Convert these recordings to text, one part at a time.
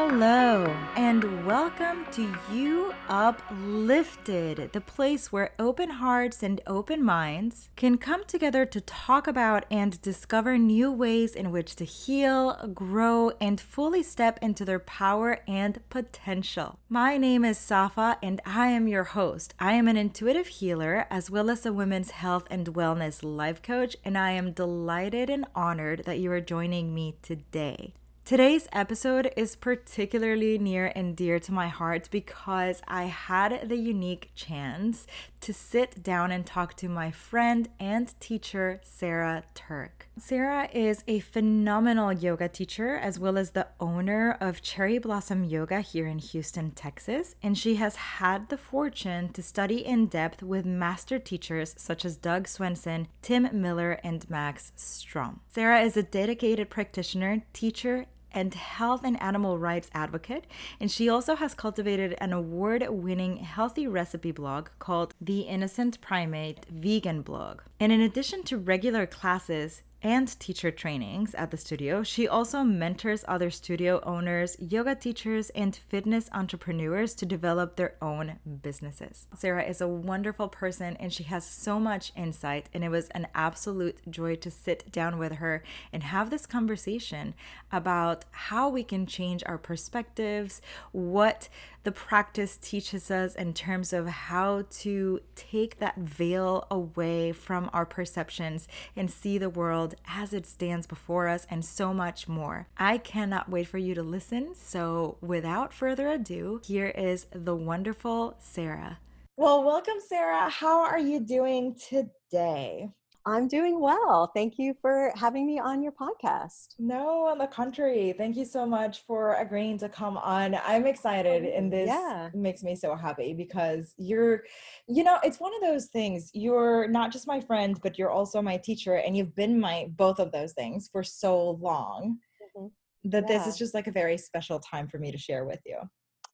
Hello, and welcome to You Uplifted, the place where open hearts and open minds can come together to talk about and discover new ways in which to heal, grow, and fully step into their power and potential. My name is Safa, and I am your host. I am an intuitive healer as well as a women's health and wellness life coach, and I am delighted and honored that you are joining me today. Today's episode is particularly near and dear to my heart because I had the unique chance to sit down and talk to my friend and teacher, Sara Turk. Sara is a phenomenal yoga teacher as well as the owner of Cherry Blossom Yoga here in Houston, Texas, and she has had the fortune to study in depth with master teachers such as Doug Swenson, Tim Miller, and Max Strom. Sara is a dedicated practitioner, teacher, and health and animal rights advocate, and she also has cultivated an award winning healthy recipe blog called The Innocent Primate Vegan Blog. And in addition to regular classes, and teacher trainings at the studio. She also mentors other studio owners, yoga teachers, and fitness entrepreneurs to develop their own businesses. Sara is a wonderful person and she has so much insight, and it was an absolute joy to sit down with her and have this conversation about how we can change our perspectives, what the practice teaches us in terms of how to take that veil away from our perceptions and see the world as it stands before us, and so much more. I cannot wait for you to listen. So, without further ado, here is the wonderful Sara. Well, welcome, Sara. How are you doing today? I'm doing well. Thank you for having me on your podcast. No, on the contrary. Thank you so much for agreeing to come on. I'm excited and oh, this yeah. makes me so happy because you're you know, it's one of those things. You're not just my friend, but you're also my teacher and you've been my both of those things for so long. Mm-hmm. That yeah. this is just like a very special time for me to share with you.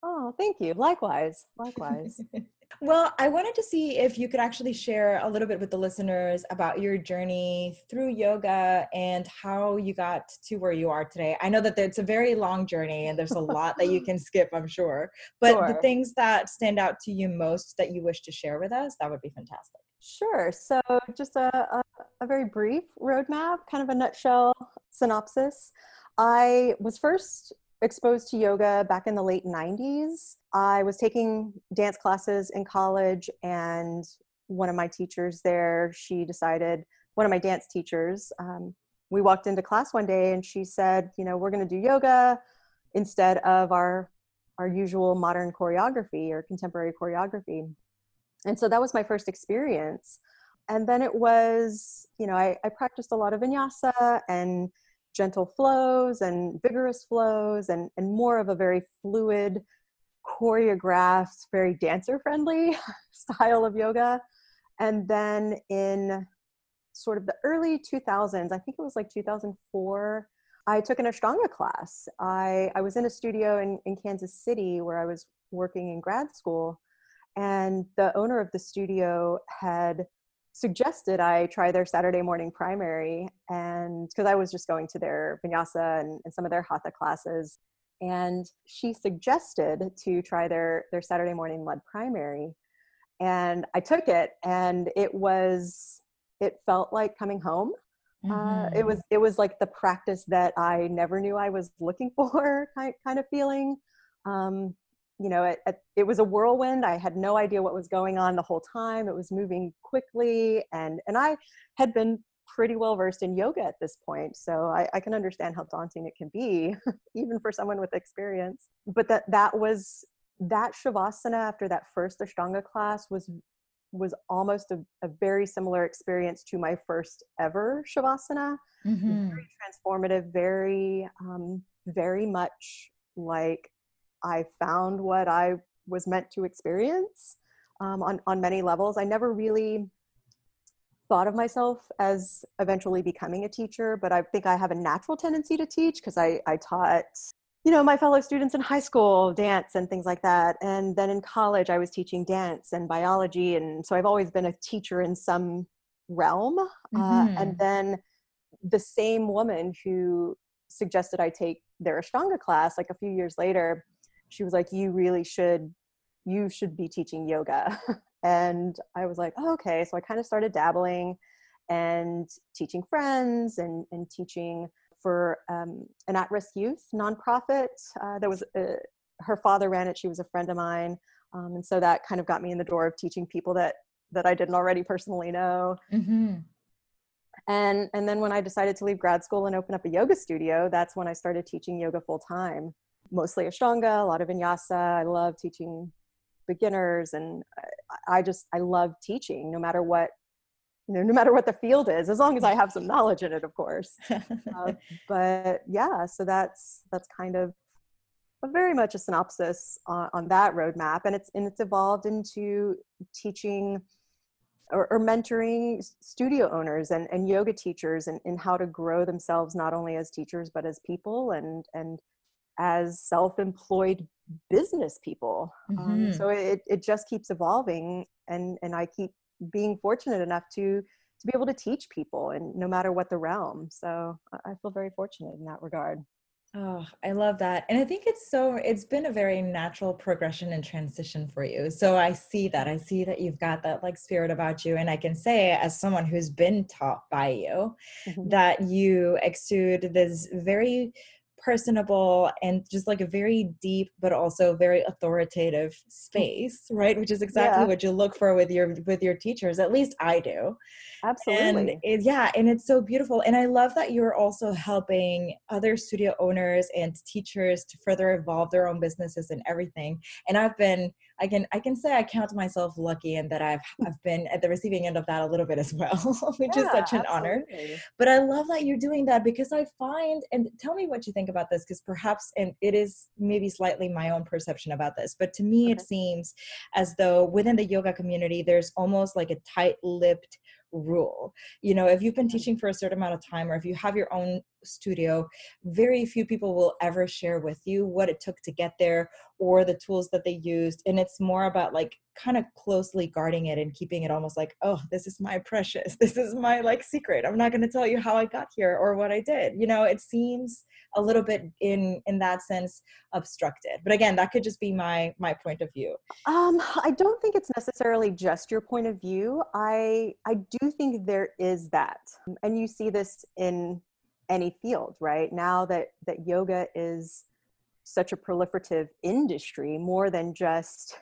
Oh, thank you. Likewise. Likewise. Well, I wanted to see if you could actually share a little bit with the listeners about your journey through yoga and how you got to where you are today. I know that it's a very long journey and there's a lot that you can skip, I'm sure. But sure. the things that stand out to you most that you wish to share with us, that would be fantastic. Sure. So, just a, a, a very brief roadmap, kind of a nutshell synopsis. I was first exposed to yoga back in the late 90s. I was taking dance classes in college, and one of my teachers there, she decided, one of my dance teachers, um, we walked into class one day and she said, you know, we're going to do yoga instead of our our usual modern choreography or contemporary choreography. And so that was my first experience. And then it was, you know, I, I practiced a lot of vinyasa and gentle flows and vigorous flows and, and more of a very fluid, choreographed, very dancer friendly style of yoga. And then in sort of the early 2000s, I think it was like 2004, I took an Ashtanga class. I, I was in a studio in, in Kansas City where I was working in grad school. And the owner of the studio had suggested I try their Saturday morning primary, and because I was just going to their vinyasa and, and, some of their hatha classes, and she suggested to try their their Saturday morning mud primary, and I took it, and it was it felt like coming home. Mm-hmm. Uh, it was mm-hmm. it was like the practice that I never knew I was looking for kind kind of feeling. Um, you know, it, it, it, was a whirlwind. I had no idea what was going on the whole time. It was moving quickly, and and I had been pretty well versed in yoga at this point, so I, I can understand how daunting it can be, even for someone with experience. But that that was that shavasana after that first Ashtanga class was was almost a, a very similar experience to my first ever shavasana. Mm-hmm. Very transformative, very um, very much like I found what I was meant to experience um, on, on many levels. I never really thought of myself as eventually becoming a teacher, but I think I have a natural tendency to teach because I, I taught, you know, my fellow students in high school dance and things like that. And then in college, I was teaching dance and biology. And so I've always been a teacher in some realm. Mm-hmm. Uh, and mm-hmm. then the same woman who suggested I take their Ashtanga class, like a few years later, she was like, "You really should, you should be teaching yoga." and I was like, oh, "Okay." So I kind of started dabbling and teaching friends and and teaching for um, an at-risk youth nonprofit. Uh, that was uh, her father ran it. She was a friend of mine, um, and so that kind of got me in the door of teaching people that that I didn't already personally know. Mm-hmm and and then when i decided to leave grad school and open up a yoga studio that's when i started teaching yoga full time mostly ashtanga a lot of vinyasa. I love teaching beginners and I, just i love teaching no matter what you know no matter what the field is as long as i have some knowledge in it of course. Uh, but yeah so that's that's kind of a very much a synopsis on, on that roadmap and it's and it's evolved into teaching or, or, mentoring studio owners and, and yoga teachers and in how to grow themselves not only as teachers but as people and and as self-employed business people um, mm-hmm. um, so it, it just keeps evolving and and i keep being fortunate enough to to be able to teach people and no matter what the realm so i feel very fortunate in that regard Oh, I love that. And I think it's so, it's been a very natural progression and transition for you. So I see that. I see that you've got that like spirit about you. And I can say, as someone who's been taught by you, mm-hmm. that you exude this very personable and just like a very deep but also very authoritative space right? Which is exactly yeah. what you look for with your with your teachers at least i do. Absolutely. and it, yeah and it's so beautiful. And i love that you're also helping other studio owners and teachers to further evolve their own businesses and everything. And i've been i can i can say i count myself lucky and that i've hmm. i've been at the receiving end of that a little bit as well which yeah, is such an honor. but i love that you're doing that because i find and tell me what you think about this because perhaps and it is maybe slightly my own perception about this but to me okay. it seems as though within the yoga community there's almost like a tight-lipped rule. You know if you've been teaching for a certain amount of time or if you have your own studio very few people will ever share with you what it took to get there or the tools that they used and it's more about like kind of closely guarding it and keeping it almost like oh this is my precious. This is my like secret. I'm not going to tell you how i got here or what i did. You know it seems a little bit in in that sense obstructed. But again that could just be my my point of view. Um i don't think it's necessarily just your point of view. I i do think there is that. And you see this in any field right? Now that that yoga is such a proliferative industry more than just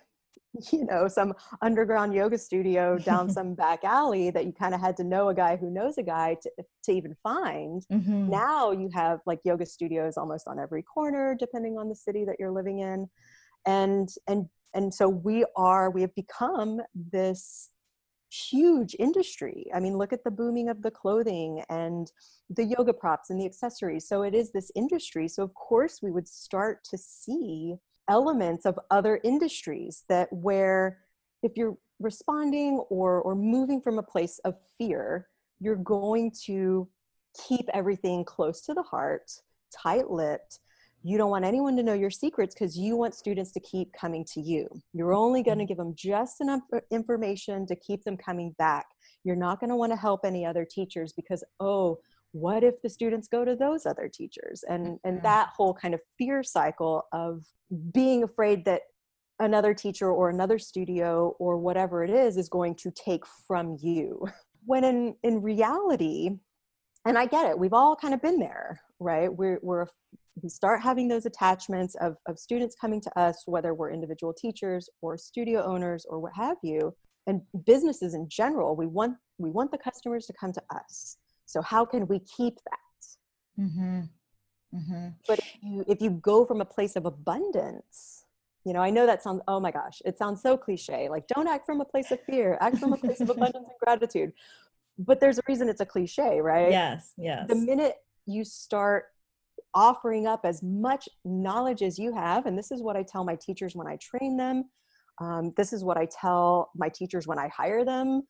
you know some underground yoga studio down some back alley that you kind of had to know a guy who knows a guy to, to even find. Mm-hmm. now you have like yoga studios almost on every corner depending on the city that you're living in. And and and so we are we have become this huge industry. I mean look at the booming of the clothing and the yoga props and the accessories. So it is this industry. So of course we would start to see elements of other industries that where if you're responding or or moving from a place of fear you're going to keep everything close to the heart tight-lipped. You don't want anyone to know your secrets because you want students to keep coming to you. You're only going to mm-hmm. give them just enough information to keep them coming back. You're not going to want to help any other teachers because oh what if the students go to those other teachers? And and mm-hmm. that whole kind of fear cycle of being afraid that another teacher or another studio or whatever it is is going to take from you. When in in reality and i get it we've all kind of been there right? We're we're we start having those attachments of, of students coming to us whether we're individual teachers or studio owners or what have you. And businesses in general we want we want the customers to come to us so how can we keep that? Mm-hmm. Mm-hmm. But if you if you go from a place of abundance, you know, I know that sounds oh my gosh, it sounds so cliche. Like don't act from a place of fear, act from a place of abundance and gratitude. But there's a reason it's a cliche, right? Yes, yes. The minute you start offering up as much knowledge as you have, and this is what I tell my teachers when I train them. Um, this is what I tell my teachers when I hire them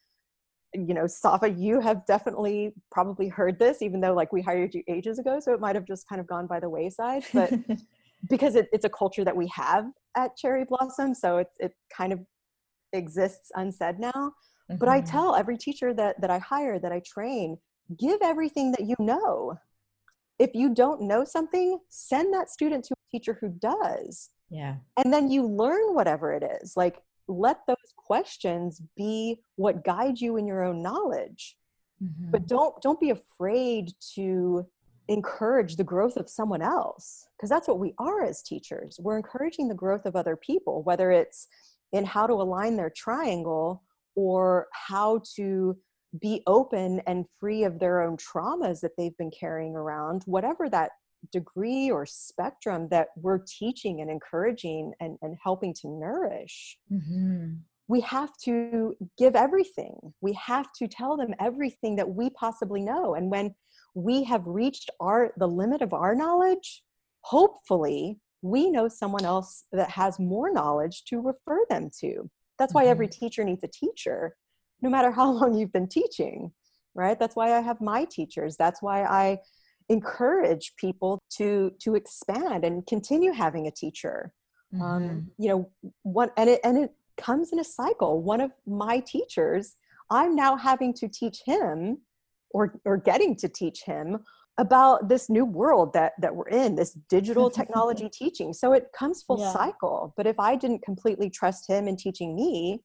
you know, Safa, you have definitely probably heard this, even though like we hired you ages ago, so it might have just kind of gone by the wayside. But because it, it's a culture that we have at Cherry Blossom, so it it kind of exists unsaid now. Mm-hmm. But I mm-hmm. tell every teacher that that I hire, that I train, give everything that you know. if you don't know something, send that student to a teacher who does. Yeah. And then you learn whatever it is. Like let those questions be what guide you in your own knowledge. Mm-hmm. But don't don't be afraid to encourage the growth of someone else because that's what we are as teachers. We're encouraging the growth of other people, whether it's in how to align their triangle or how to be open and free of their own traumas that they've been carrying around, whatever that degree or spectrum that we're teaching and encouraging and, and helping to nourish. Mm-hmm. We have to give everything. We have to tell them everything that we possibly know. And when we have reached our the limit of our knowledge, hopefully we know someone else that has more knowledge to refer them to. That's why mm-hmm. every teacher needs a teacher no matter how long you've been teaching, right? That's why I have my teachers. That's why I encourage people to to expand and continue having a teacher. Um, mm-hmm. Um, you know, one and it and it comes in a cycle. One of my teachers, I'm now having to teach him or or getting to teach him about this new world that that we're in this digital technology teaching so it comes full yeah. cycle but if i didn't completely trust him in teaching me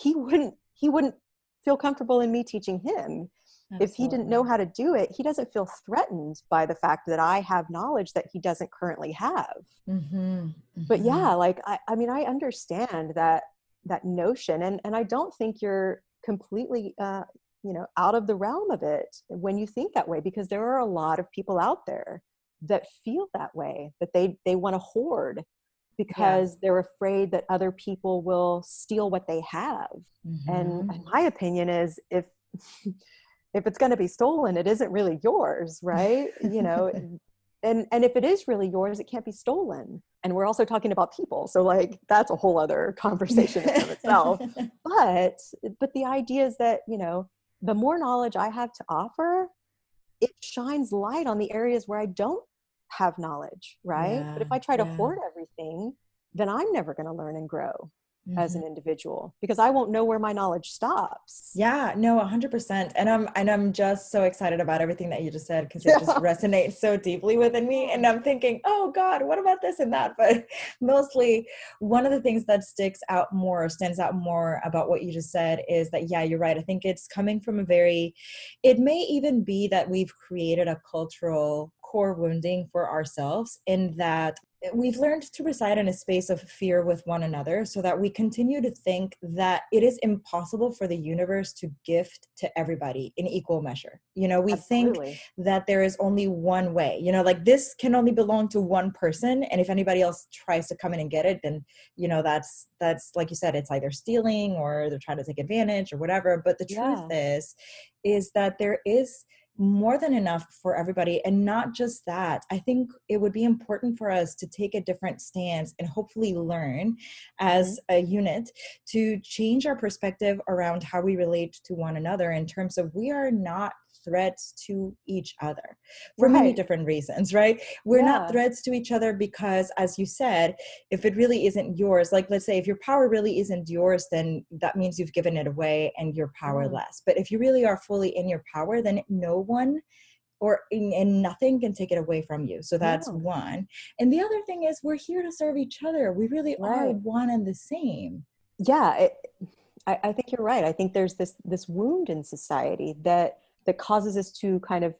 he wouldn't he wouldn't feel comfortable in me teaching him. Absolutely. If he didn't know how to do it, he doesn't feel threatened by the fact that I have knowledge that he doesn't currently have. Mm-hmm. Mm-hmm. But yeah, like I, I mean, I understand that that notion, and and I don't think you're completely, uh, you know, out of the realm of it when you think that way, because there are a lot of people out there that feel that way, that they they want to hoard because yeah. they're afraid that other people will steal what they have. Mm-hmm. And my opinion is if if it's going to be stolen, it isn't really yours, right? you know, and and if it is really yours, it can't be stolen. And we're also talking about people, so like that's a whole other conversation in itself. But but the idea is that you know the more knowledge I have to offer, it shines light on the areas where I don't have knowledge, right? Yeah, but if I try to yeah. hoard everything, then I'm never going to learn and grow mm-hmm. as an mm-hmm. individual because I won't know where my knowledge stops. Yeah, no, 100%. And I'm and I'm just so excited about everything that you just said because it yeah. just resonates so deeply within me and I'm thinking, "Oh god, what about this and that?" But mostly one of the things that sticks out more stands out more about what you just said is that yeah, you're right. I think it's coming from a very it may even be that we've created a cultural core wounding for ourselves in that we've learned to reside in a space of fear with one another so that we continue to think that it is impossible for the universe to gift to everybody in equal measure. You know, we Absolutely. think that there is only one way, you know, like this can only belong to one person. And if anybody else tries to come in and get it, then, you know, that's, that's like you said, it's either stealing or they're trying to take advantage or whatever. But the truth yeah. is, is that there is more than enough for everybody. And not just that, I think it would be important for us to take a different stance and hopefully learn as mm-hmm. a unit to change our perspective around how we relate to one another in terms of we are not threats to each other for right. many different reasons, right? We're yeah. not threats to each other because, as you said, if it really isn't yours, like let's say if your power really isn't yours, then that means you've given it away and you're powerless. Mm. But if you really are fully in your power, then no one or and nothing can take it away from you so that's one and the other thing is we're here to serve each other we really right. are one and the same yeah it, I, I think you're right i think there's this this wound in society that that causes us to kind of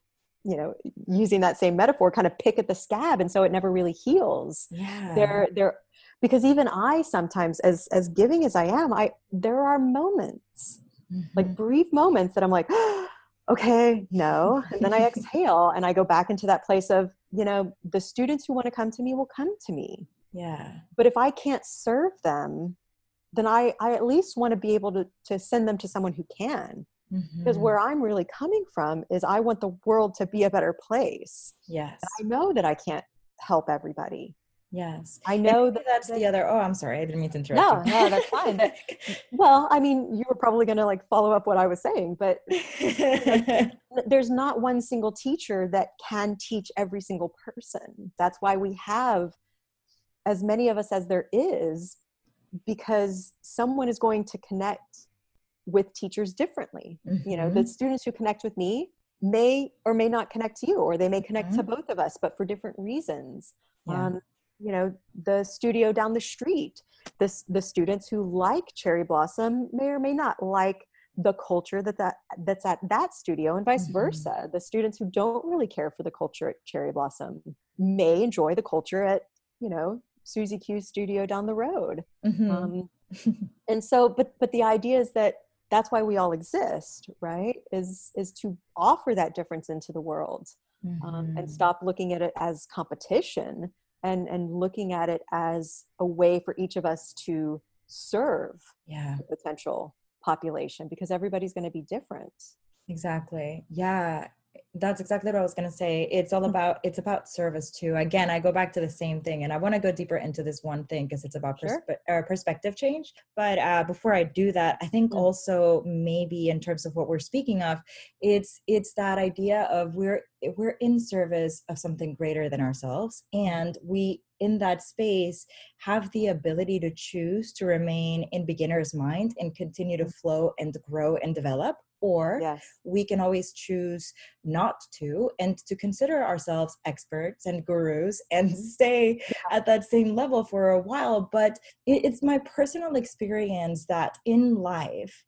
you know using that same metaphor kind of pick at the scab and so it never really heals. Yeah. There there because even i sometimes as as giving as i am i there are moments mm-hmm. like brief moments that i'm like okay no. And then i exhale and i go back into that place of you know the students who want to come to me will come to me. Yeah. But if i can't serve them then i i at least want to be able to to send them to someone who can Mm-hmm. Because where I'm really coming from is I want the world to be a better place. Yes. I know that I can't help everybody. Yes. I know that that's the other oh I'm sorry, I didn't mean to interrupt. No, no, that's fine. well, I mean, you were probably gonna like follow up what I was saying, but there's not one single teacher that can teach every single person. That's why we have as many of us as there is, because someone is going to connect with teachers differently. Mm-hmm. You know, the mm-hmm. students who connect with me may or may not connect to you, or they may connect mm-hmm. to both of us, but for different reasons. Yeah. Um, you know, the studio down the street, the, the students who like Cherry Blossom may or may not like the culture that, that that's at that studio and vice mm-hmm. versa. The students who don't really care for the culture at Cherry Blossom may enjoy the culture at, you know, Susie Q's studio down the road. Mm-hmm. Um, and so, but but the idea is that that's why we all exist, right? Is is to offer that difference into the world, mm-hmm. um, and mm-hmm. stop looking at it as competition, and and looking at it as a way for each of us to serve yeah. the potential population because everybody's going to be different. Exactly. Yeah that's exactly what I was going to say. It's all mm. about it's about service too. Again, I go back to the same thing, and I want to go deeper into this one thing because it's about perspe- uh, perspective change. But uh, before I do that, I think mm-hmm. also maybe in terms of what we're speaking of, it's it's that idea of we're we're in service of something greater than ourselves, and we in that space have the ability to choose to remain in beginner's mind and continue to mm. flow and grow and develop or yes. we can always choose not to and to consider ourselves experts and gurus and mm-hmm. stay yeah. at that same level for a while but it's my personal experience that in life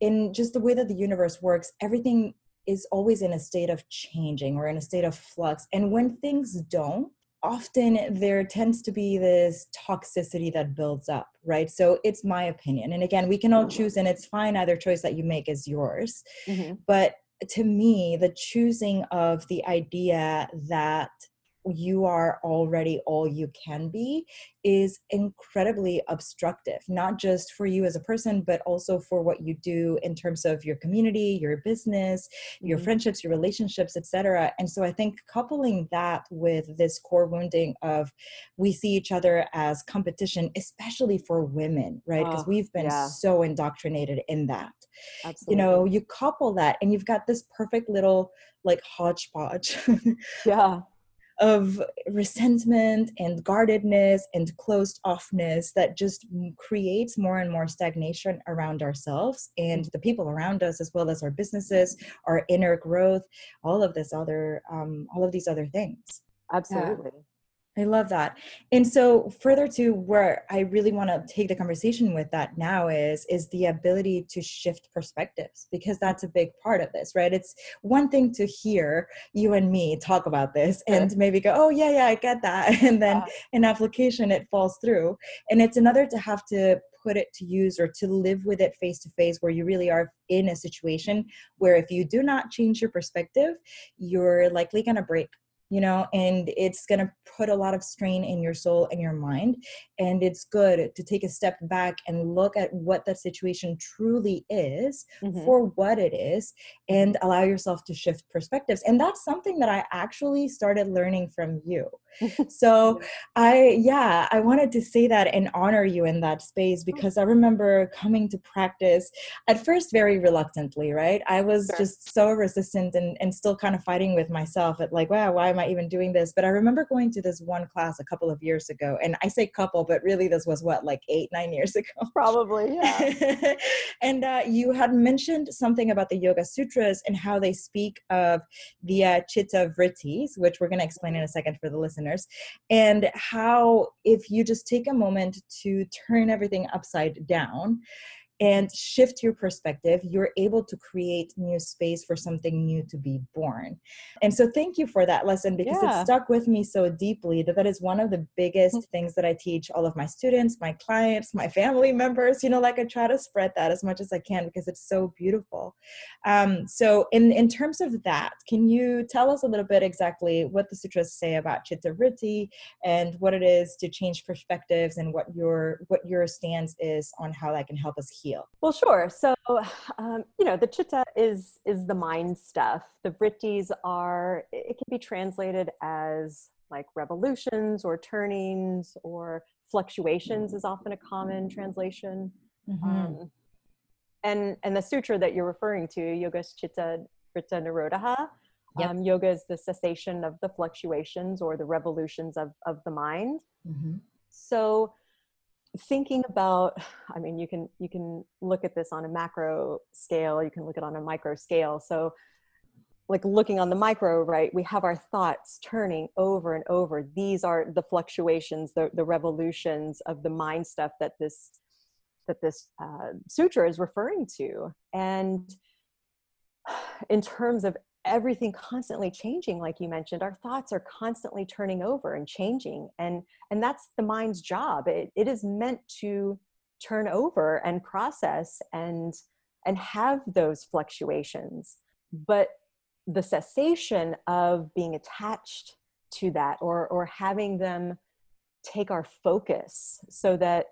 in just the way that the universe works everything is always in a state of changing or in a state of flux and when things don't often there tends to be this toxicity that builds up, right? So it's my opinion. And again, we can all choose, and it's fine, either choice that you make is yours. Mm-hmm. But to me, the choosing of the idea that you are already all you can be is incredibly obstructive not just for you as a person but also for what you do in terms of your community your business your mm-hmm. friendships your relationships etc and so i think coupling that with this core wounding of we see each other as competition especially for women right because oh, we've been yeah. so indoctrinated in that Absolutely. you know you couple that and you've got this perfect little like hodgepodge yeah of resentment and guardedness and closed offness that just creates more and more stagnation around ourselves and the people around us as well as our businesses our inner growth all of this other um, all of these other things absolutely yeah. I love that. And so further to where I really want to take the conversation with that now is is the ability to shift perspectives because that's a big part of this, right? It's one thing to hear you and me talk about this and maybe go, "Oh yeah, yeah, I get that." And then yeah. in application it falls through. And it's another to have to put it to use or to live with it face to face where you really are in a situation where if you do not change your perspective, you're likely going to break you know and it's going to put a lot of strain in your soul and your mind and it's good to take a step back and look at what that situation truly is mm-hmm. for what it is and allow yourself to shift perspectives and that's something that i actually started learning from you so i yeah i wanted to say that and honor you in that space oh. because i remember coming to practice at first very reluctantly right i was sure. just so resistant and, and still kind of fighting with myself at like wow why am i even doing this? But i remember going to this one class a couple of years ago and i say couple but really this was what like eight nine years ago? Probably yeah. And uh, you had mentioned something about the yoga sutras and how they speak of the uh, chitta vrittis which we're going to explain in a second for the listeners and how if you just take a moment to turn everything upside down and shift your perspective, you're able to create new space for something new to be born. And so, thank you for that lesson because yeah. it stuck with me so deeply that that is one of the biggest things that I teach all of my students, my clients, my family members. You know, like I try to spread that as much as I can because it's so beautiful. Um, so, in in terms of that, can you tell us a little bit exactly what the sutras say about chitta vritti and what it is to change perspectives and what your what your stance is on how that can help us heal? Heal? Well, sure. So, um, you know, the chitta is is the mind stuff. The vrittis are it can be translated as like revolutions or turnings or fluctuations is often a common translation. Mm-hmm. Um, and and the sutra that you're referring to, Yoga Chitta Vritti Nirodha, Yep. Um, yoga is the cessation of the fluctuations or the revolutions of, of the mind. Mm-hmm. So thinking about i mean you can you can look at this on a macro scale you can look at it on a micro scale. So like looking on the micro right we have our thoughts turning over and over. These are the fluctuations the, the revolutions of the mind stuff that this that this uh, sutra is referring to. And in terms of everything constantly changing like you mentioned our thoughts are constantly turning over and changing and and that's the mind's job. It, it is meant to turn over and process and and have those fluctuations. But the cessation of being attached to that or or having them take our focus so that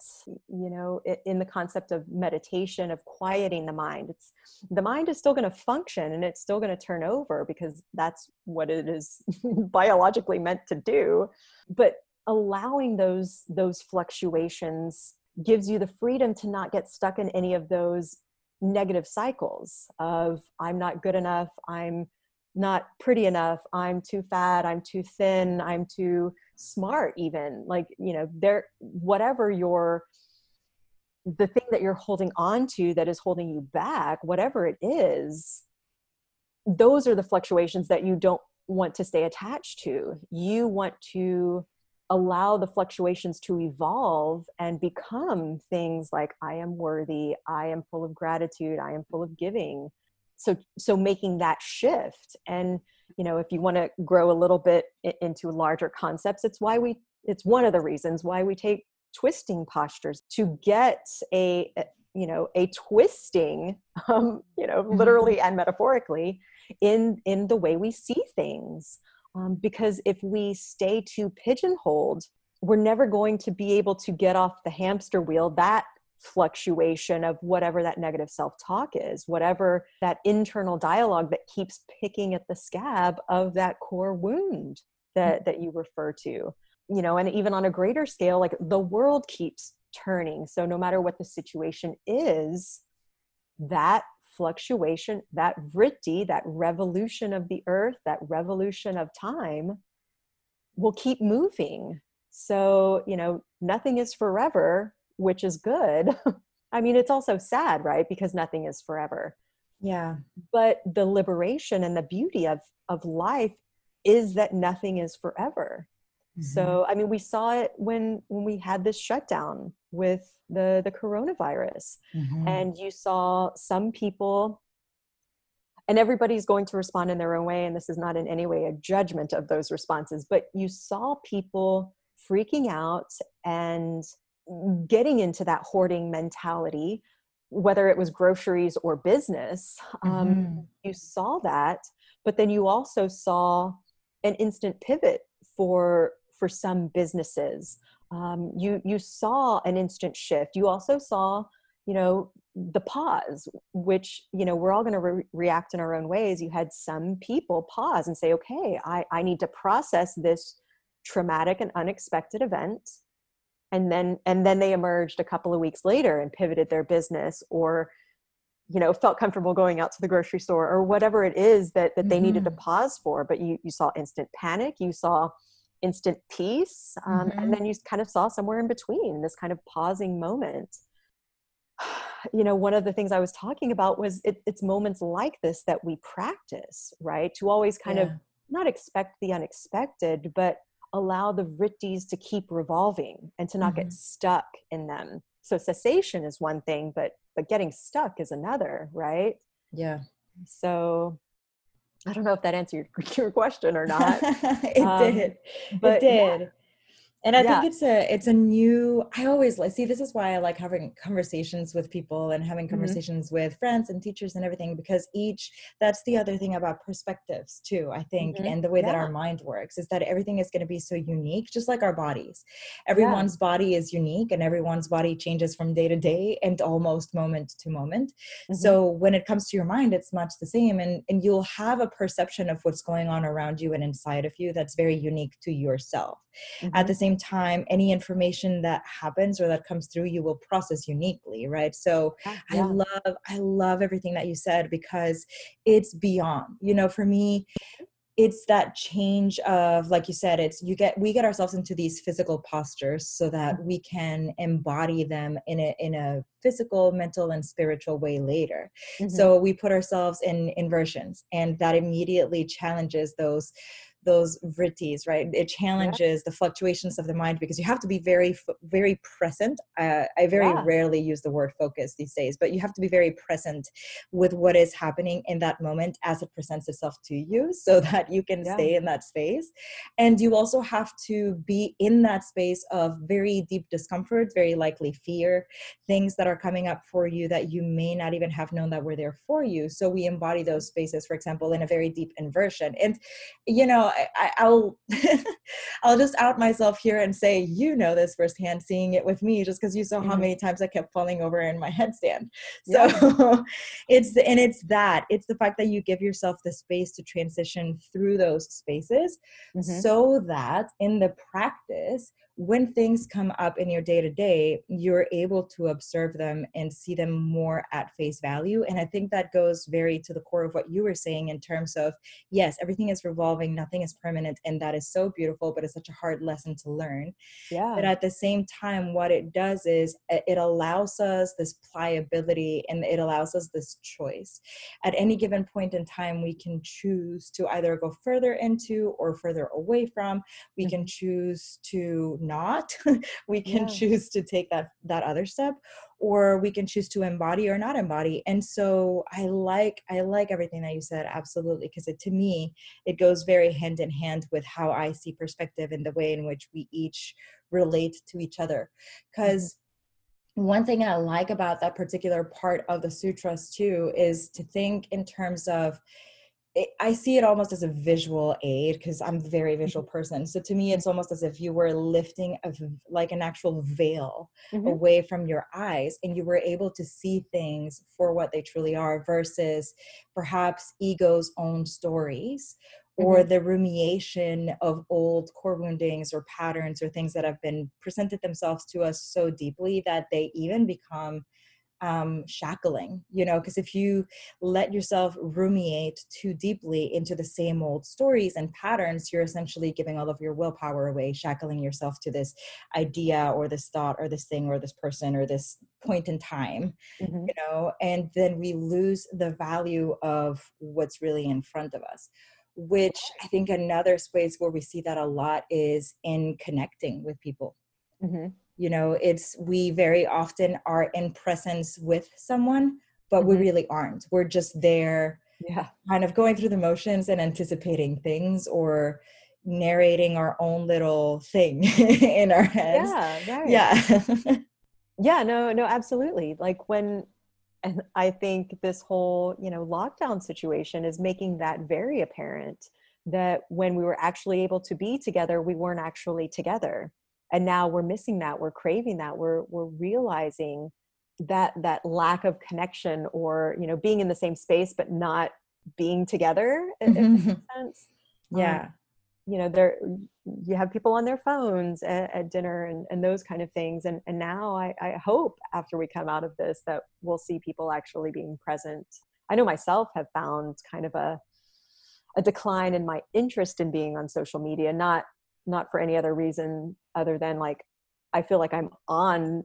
you know in the concept of meditation of quieting the mind it's the mind is still going to function and it's still going to turn over because that's what it is biologically meant to do. But allowing those those fluctuations gives you the freedom to not get stuck in any of those negative cycles of i'm not good enough i'm not pretty enough i'm too fat i'm too thin i'm too smart even like you know there whatever your the thing that you're holding on to that is holding you back whatever it is those are the fluctuations that you don't want to stay attached to. You want to allow the fluctuations to evolve and become things like i am worthy i am full of gratitude i am full of giving. So so making that shift and you know if you want to grow a little bit into larger concepts it's why we it's one of the reasons why we take twisting postures to get a you know a twisting um, you know mm-hmm. literally and metaphorically in in the way we see things um, because if we stay too pigeonholed we're never going to be able to get off the hamster wheel that fluctuation of whatever that negative self talk is, whatever that internal dialogue that keeps picking at the scab of that core wound that, mm. that you refer to. You know, and even on a greater scale, like the world keeps turning. So no matter what the situation is, that fluctuation, that vritti, that revolution of the earth, that revolution of time will keep moving. So, you know, nothing is forever, which is good. I mean, it's also sad, right? Because nothing is forever. Yeah. But the liberation and the beauty of of life is that nothing is forever. Mm-hmm. So, I mean, we saw it when when we had this shutdown with the the coronavirus. Mm-hmm. And you saw some people and everybody's going to respond in their own way and this is not in any way a judgment of those responses, but you saw people freaking out and getting into that hoarding mentality whether it was groceries or business um, mm-hmm. you saw that but then you also saw an instant pivot for for some businesses. Um, you you saw an instant shift. You also saw you know the pause which you know we're all going to re- react in our own ways. You had some people pause and say okay i i need to process this traumatic and unexpected event and then and then they emerged a couple of weeks later and pivoted their business or you know felt comfortable going out to the grocery store or whatever it is that that they mm-hmm. needed to mm-hmm. pause for but you you saw instant panic you saw instant peace um, mm-hmm. and then you kind of saw somewhere in between this kind of pausing moment you know one of the things i was talking about was it, it's moments like this that we practice right to always kind yeah. of not expect the unexpected but allow the vrittis to keep revolving and to not mm-hmm. get stuck in them. So cessation is one thing but but getting stuck is another right? Yeah. So i don't know if that answered your, your question or not. It um, did but it did. yeah and i yeah. think it's a it's a new i always like see this is why i like having conversations with people and having mm-hmm. conversations mm-hmm. with friends and teachers and everything because each that's the other thing about perspectives too i think mm-hmm. and the way yeah. that our mind works is that everything is going to be so unique just like our bodies everyone's yeah. body is unique and everyone's body changes from day to day and almost moment to moment mm-hmm. so when it comes to your mind it's much the same and and you'll have a perception of what's going on around you and inside of you that's very unique to yourself at the mm-hmm. same same time any information that happens or that comes through you will process uniquely right so yeah. i love i love everything that you said because it's beyond you know for me it's that change of like you said it's you get we get ourselves into these physical postures so that we can embody them in a in a physical mental and spiritual way later mm-hmm. so we put ourselves in inversions and that immediately challenges those those vrittis, right? It challenges yeah. the fluctuations of the mind because you have to be very, very present. Uh, I very yeah. rarely use the word focus these days, but you have to be very present with what is happening in that moment as it presents itself to you so that you can yeah. stay in that space. And you also have to be in that space of very deep discomfort, very likely fear, things that are coming up for you that you may not even have known that were there for you. So we embody those spaces, for example, in a very deep inversion. And, you know, I, will I'll just out myself here and say you know this firsthand, seeing it with me, just because you saw mm-hmm. how many times I kept falling over in my headstand. So yeah. it's and it's that it's the fact that you give yourself the space to transition through those spaces, mm-hmm. so that in the practice when things come up in your day to day, you're able to observe them and see them more at face value. And I think that goes very to the core of what you were saying in terms of yes, everything is revolving, nothing is permanent, and that is so beautiful, but it's such a hard lesson to learn. Yeah. But at the same time, what it does is it allows us this pliability and it allows us this choice. At any given point in time, we can choose to either go further into or further away from. We mm-hmm. can choose to not we can yeah. choose to take that that other step or we can choose to embody or not embody and so i like i like everything that you said absolutely because to me it goes very hand in hand with how i see perspective and the way in which we each relate to each other because mm-hmm. one thing i like about that particular part of the sutras too is to think in terms of it, I see it almost as a visual aid because I'm a very visual mm-hmm. person. So to me, it's almost as if you were lifting a, like an actual veil mm-hmm. away from your eyes and you were able to see things for what they truly are versus perhaps ego's own stories or mm-hmm. the rumiation of old core woundings or patterns or things that have been presented themselves to us so deeply that they even become um, shackling, you know, because if you let yourself ruminate too deeply into the same old stories and patterns, you're essentially giving all of your willpower away, shackling yourself to this idea or this thought or this thing or this person or this point in time, mm-hmm. you know, and then we lose the value of what's really in front of us which I think another space where we see that a lot is in connecting with people. Mm-hmm you know it's we very often are in presence with someone but mm-hmm. we really aren't. We're just there yeah. kind of going through the motions and anticipating things or narrating our own little thing in our heads. Yeah right. yeah. Yeah no no absolutely. Like when and i think this whole you know lockdown situation is making that very apparent that when we were actually able to be together we weren't actually together and now we're missing that we're craving that we're we're realizing that that lack of connection or you know being in the same space but not being together mm-hmm. sense. Yeah. um, you know there you have people on their phones at, at dinner and, and those kind of things and and now I, I hope after we come out of this that we'll see people actually being present. I know myself have found kind of a a decline in my interest in being on social media not not for any other reason other than like I feel like I'm on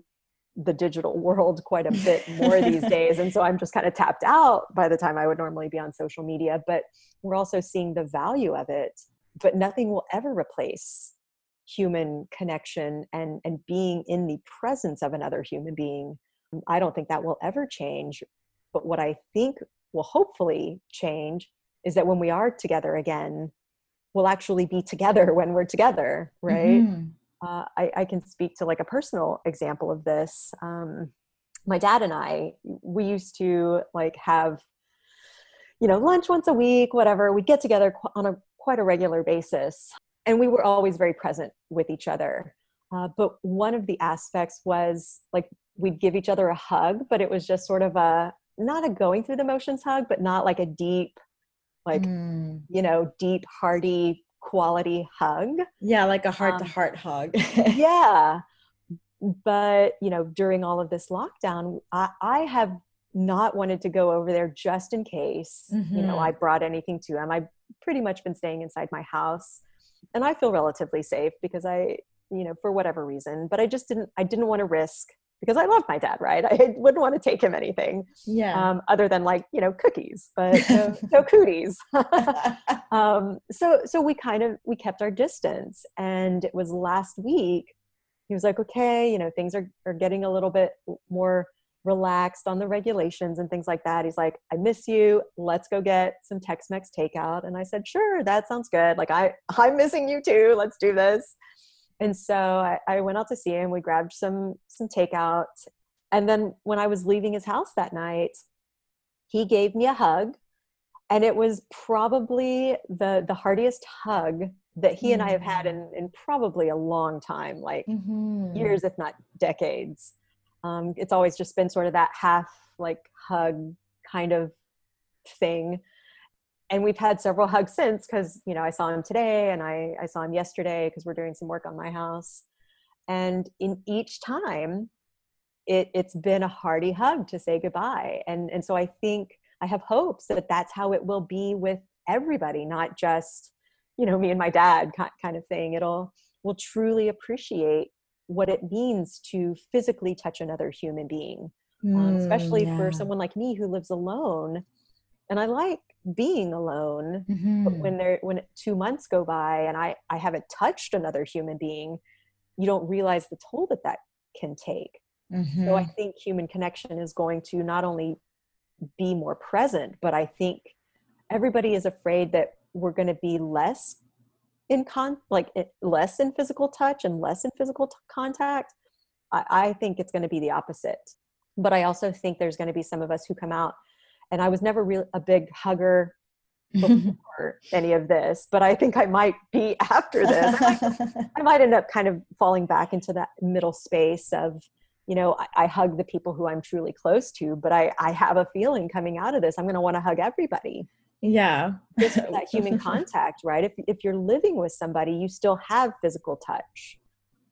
the digital world quite a bit more these days and so I'm just kind of tapped out by the time I would normally be on social media but we're also seeing the value of it. But nothing will ever replace human connection and and being in the presence of another human being. I don't think that will ever change but what I think will hopefully change is that when we are together again we'll actually be together when we're together right? Mm-hmm. Uh, I, I, can speak to like a personal example of this. Um, my dad and i we used to like have you know lunch once a week whatever. We'd get together on a quite a regular basis and we were always very present with each other. Uh, but one of the aspects was like we'd give each other a hug but it was just sort of a not a going through the motions hug but not like a deep like mm. you know deep hearty quality hug yeah like a heart to heart hug yeah but you know during all of this lockdown I, I, have not wanted to go over there just in case mm-hmm. you know i mm-hmm. brought anything to him I've pretty much been staying inside my house. And I feel relatively safe because I, you know, for whatever reason, but I just didn't, I didn't want to risk because I love my dad, right? I wouldn't want to take him anything, yeah, um, other than like you know cookies, but no, no cooties. um, so so we kind of we kept our distance, and it was last week. He was like, okay, you know, things are are getting a little bit more relaxed on the regulations and things like that. He's like, I miss you. Let's go get some Tex-Mex takeout. And I said, sure, that sounds good. Like I, I'm missing you too. Let's do this. And so I, I went out to see him. We grabbed some some takeout. And then when I was leaving his house that night, he gave me a hug. And it was probably the the heartiest hug that he and I have had mm-hmm. in, in probably a long time, like mm-hmm. years, if not decades um, it's always just been sort of that half like hug kind of thing and we've had several hugs since because you know i saw him today and i, I saw him yesterday because we're doing some work on my house and in each time it, it's been a hearty hug to say goodbye and and so i think i have hopes that that's how it will be with everybody not just you know me and my dad kind of thing it'll will truly appreciate what it means to physically touch another human being, mm, um, especially yeah. for someone like me who lives alone. And I like being alone, mm-hmm. but when there when two months go by and I I haven't touched another human being, you don't realize the toll that that can take. Mm-hmm. So I mm-hmm. think human connection is going to not only be more present, but I think everybody is afraid that we're going to be less in con like less in physical touch and less in physical t- contact I, I think it's going to be the opposite but i also think there's going to be some of us who come out and i was never really a big hugger before any of this but i think i might be after this. I might, end up kind of falling back into that middle space of you know I, I hug the people who i'm truly close to but i i have a feeling coming out of this i'm going to want to hug everybody. Yeah. Just that human contact right? If, if you're living with somebody you still have physical touch.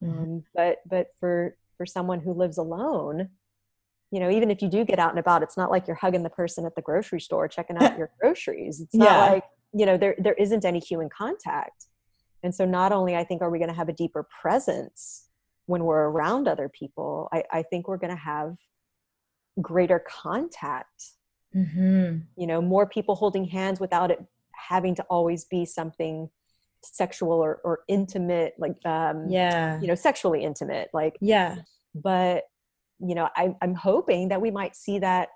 Mm-hmm. um, but but for for someone who lives alone you know even if you do get out and about it's not like you're hugging the person at the grocery store checking out your groceries. It's not yeah. like you know there there isn't any human contact. And so not only i think are we going to have a deeper presence when we're around other people i, I think we're going to have greater contact. Mm-hmm. you know more people holding hands without it having to always be something sexual or, or intimate like um yeah. you know sexually intimate like yeah. but you know I, i'm hoping that we might see that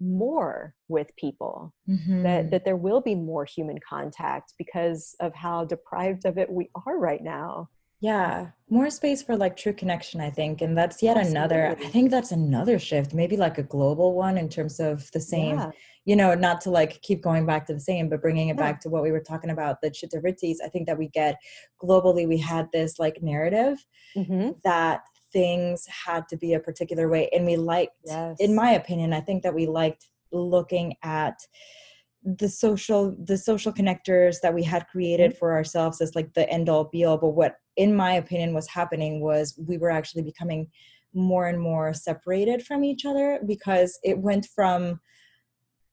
more with people mm-hmm. that that there will be more human contact because of how deprived of it we are right now yeah more space for like true connection i think and that's yet Absolutely. another i think that's another shift maybe like a global one in terms of the same yeah. you know not to like keep going back to the same but bringing it yeah. back to what we were talking about the chitta vrittis i think that we get globally we had this like narrative mm-hmm. that things had to be a particular way and we liked yes. in my opinion i think that we liked looking at the social the social connectors that we had created mm-hmm. for ourselves as like the end all be all but what in my opinion was happening was we were actually becoming more and more separated from each other because it went from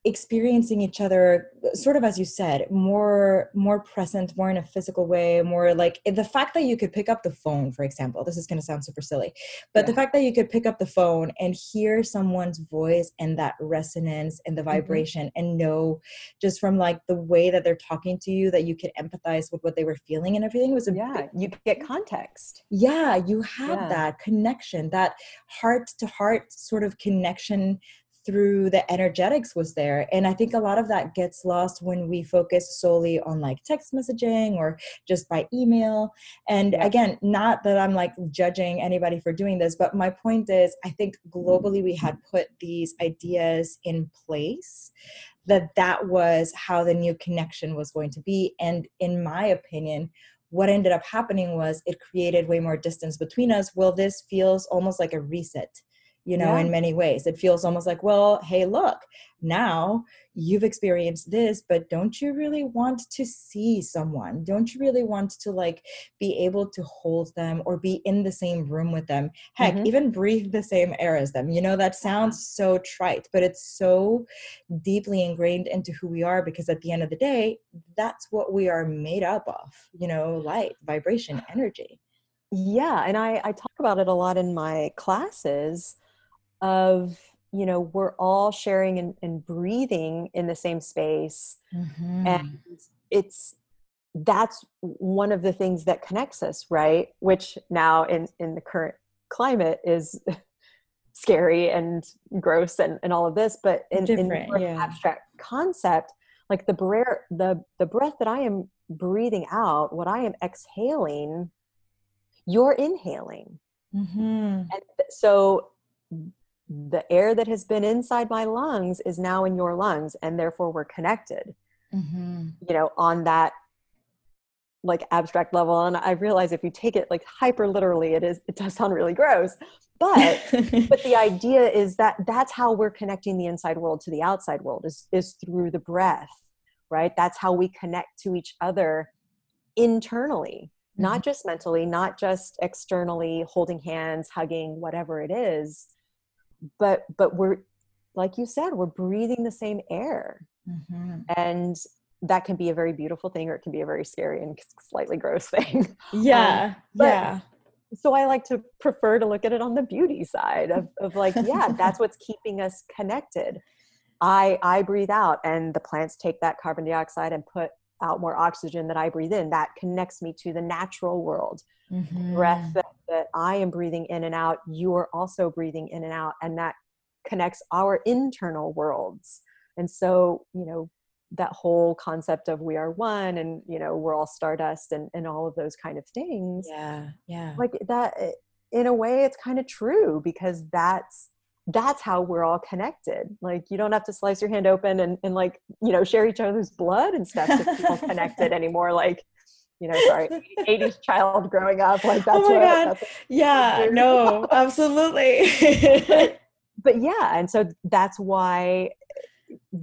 experiencing each other sort of as you said more more present more in a physical way more like the fact that you could pick up the phone for example this is going to sound super silly but yeah. the fact that you could pick up the phone and hear someone's voice and that resonance and the mm-hmm. vibration mm-hmm. and know just from like the way that they're talking to you that you could empathize with what they were feeling and everything was a yeah you get context yeah you had yeah. that connection that heart to heart sort of connection through the energetics was there. And i think a lot of that gets lost when we focus solely on like text messaging or just by email. And again not that i'm like judging anybody for doing this but my point is i think globally we had put these ideas in place that that was how the new connection was going to be. And in my opinion what ended up happening was it created way more distance between us. Well this feels almost like a reset you know, yeah. in many ways. It feels almost like, well, hey, look, now you've experienced this, but don't you really want to see someone? Don't you really want to like be able to hold them or be in the same room with them? Heck, mm-hmm. even breathe the same air as them. You know, that sounds so trite, but it's so deeply ingrained into who we are because at the end of the day, that's what we are made up of, you know, light, vibration, energy. Yeah, and I, I talk about it a lot in my classes of you know we're all sharing and, and breathing in the same space mm-hmm. and it's that's one of the things that connects us right which now in in the current climate is scary and gross and, and all of this but in, Different, in yeah. abstract concept like the breath the the breath that i am breathing out what i am exhaling you're inhaling mm-hmm. and so the air that has been inside my lungs is now in your lungs and therefore we're connected mm-hmm. you know on that like abstract level and i realize if you take it like hyper literally it is it does sound really gross but but the idea is that that's how we're connecting the inside world to the outside world is is through the breath right that's how we connect to each other internally mm-hmm. not just mentally not just externally holding hands hugging whatever it is but but we're like you said we're breathing the same air. Mm-hmm. and that can be a very beautiful thing or it can be a very scary and slightly gross thing. Yeah um, yeah. so i like to prefer to look at it on the beauty side of, of like yeah that's what's keeping us connected. I i breathe out and the plants take that carbon dioxide and put out more oxygen that i breathe in that connects me to the natural world mm-hmm. breath that, that I am breathing in and out, you are also breathing in and out, and that connects our internal worlds. And so, you know, that whole concept of we are one and you know we're all stardust and, and all of those kind of things yeah yeah like that eh, in a way it's kind of true because that's that's how we're all connected like you don't have to slice your hand open and, and like you know share each other's blood and stuff to feel connected anymore like you know, sorry, 80s child growing up. Like oh that's oh my what, God. yeah, no, absolutely. but, but yeah, and so that's why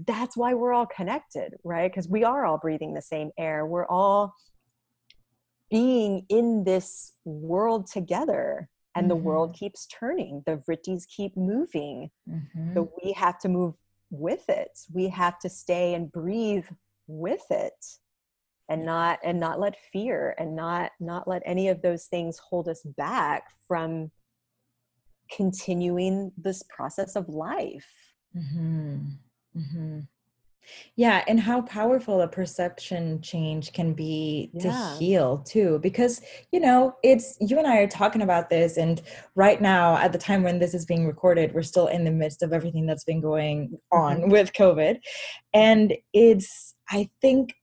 that's why we're all connected, right? Because we are all breathing the same air. We're all being in this world together and mm-hmm. the world keeps turning the vrittis keep moving mm-hmm. so we have to move with it we have to stay and breathe with it and not and not let fear and not not let any of those things hold us back from continuing this process of life mm-hmm. Yeah and how powerful a perception change can be yeah. to heal too because you know it's you and i are talking about this and right now at the time when this is being recorded we're still in the midst of everything that's been going on mm-hmm. with covid and it's i think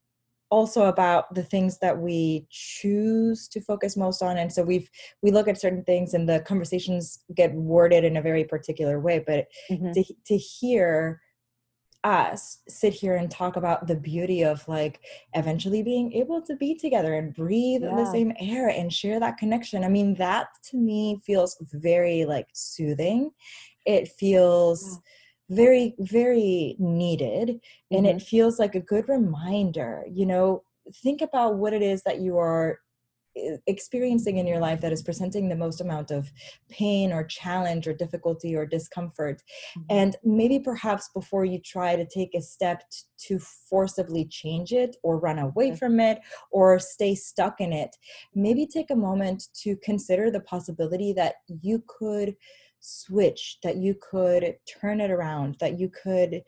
also about the things that we choose to focus most on and so we've we look at certain things and the conversations get worded in a very particular way but mm-hmm. to, to hear us sit here and talk about the beauty of like eventually being able to be together and breathe yeah. the same air and share that connection i mean that to me feels very like soothing it feels yeah very very needed and mm-hmm. it feels like a good reminder you know think about what it is that you are experiencing in your life that is presenting the most amount of pain or challenge or difficulty or discomfort mm-hmm. and maybe perhaps before you try to take a step t- to forcibly change it or run away mm-hmm. from it or stay stuck in it maybe take a moment to consider the possibility that you could switch, that you could turn it around, that you could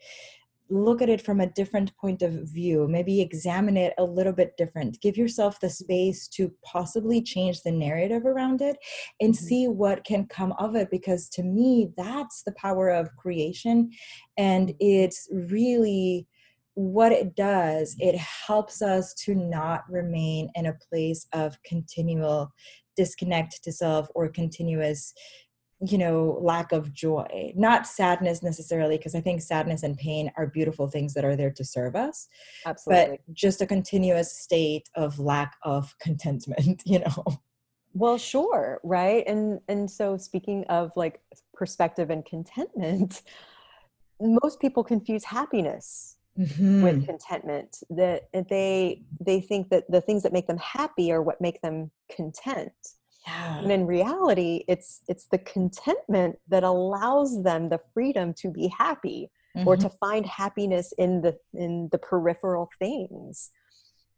look at it from a different point of view, maybe examine it a little bit different. Give yourself the space to possibly change the narrative around it and mm-hmm. see what can come of it. Because to me, that's the power of creation. And mm-hmm. it's really what it does, it helps us to not remain in a place of continual disconnect to self or continuous you know lack of joy not sadness necessarily because i think sadness and pain are beautiful things that are there to serve us absolutely. but just a continuous state of lack of contentment you know? Well sure right? And and so speaking of like perspective and contentment most people confuse happiness mm-hmm. with contentment that they they think that the things that make them happy are what make them content yeah. and in reality it's it's the contentment that allows them the freedom to be happy mm-hmm. or to find happiness in the in the peripheral things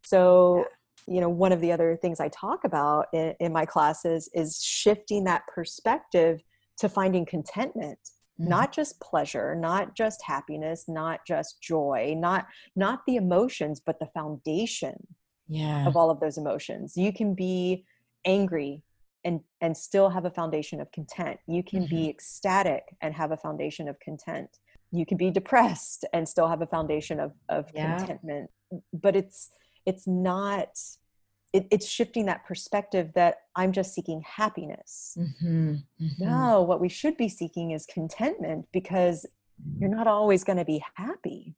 so yeah. you know one of the other things i talk about in, in my classes is shifting that perspective to finding contentment mm-hmm. not just pleasure not just happiness not just joy not not the emotions but the foundation yeah. of all of those emotions you can be angry and and still have a foundation of content you can mm-hmm. be ecstatic and have a foundation of content you can be depressed and still have a foundation of of yeah. contentment but it's it's not it, it's shifting that perspective that i'm just seeking happiness mm-hmm. Mm-hmm. no what we should be seeking is contentment because you're not always going to be happy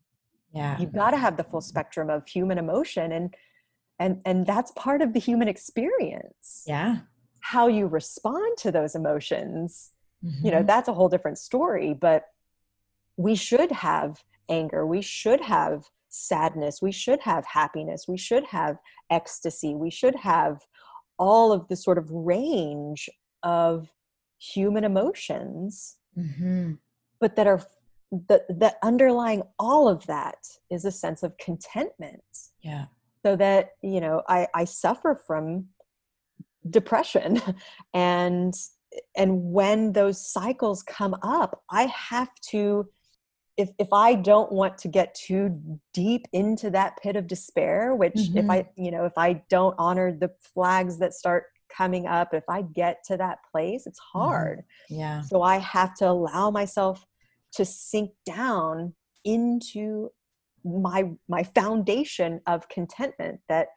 yeah you've got to have the full spectrum of human emotion and and and that's part of the human experience yeah how you respond to those emotions mm-hmm. you know mm-hmm. that's a whole different story but we should have anger we should have sadness we should have happiness we should have ecstasy we should have all of the sort of range of human emotions mm-hmm. but that are that that underlying all of that is a sense of contentment yeah so that you know i i suffer from depression and and when those cycles come up i have to if if i don't want to get too deep into that pit of despair which mm-hmm. if i mm-hmm. you know if i don't honor the flags that start coming up if i get to that place it's mm-hmm. hard mm-hmm. yeah so i have to allow myself to sink down into my my foundation of contentment that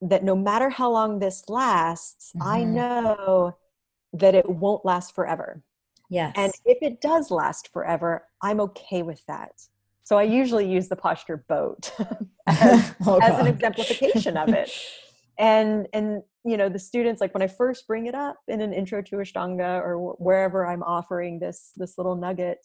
that no matter how long this lasts mm-hmm. i know that it won't last forever Yes. And if it does last forever, I'm okay with that. So I usually use the posture boat as, oh, as an exemplification of it. And and you know the students like when I first bring it up in an intro to Ashtanga or wherever I'm offering this this little nugget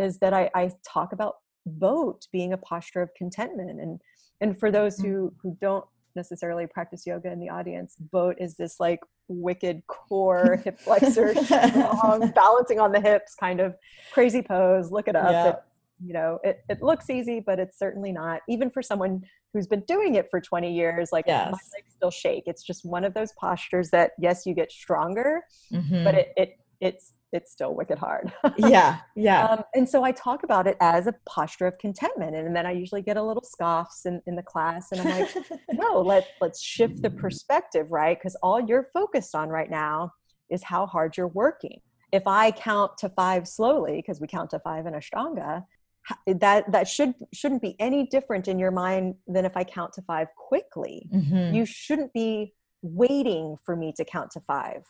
is that I, I talk about boat being a posture of contentment and and for those mm-hmm. who who don't necessarily practice yoga in the audience boat is this like wicked core hip flexor strong, balancing on the hips kind of crazy pose look it up yeah. it, you know it, it looks easy but it's certainly not even for someone who's been doing it for 20 years like yes. my legs still shake it's just one of those postures that yes you get stronger mm-hmm. but it, it it's it's still wicked hard. yeah, yeah. Um, and so I talk about it as a posture of contentment, and then I usually get a little scoffs in, in the class, and I'm like, no, let let's shift the perspective, right? Because all you're focused on right now is how hard you're working. If I count to five slowly, because we count to five in Ashtanga, that that should shouldn't be any different in your mind than if I count to five quickly. Mm-hmm. You shouldn't be waiting for me to count to 5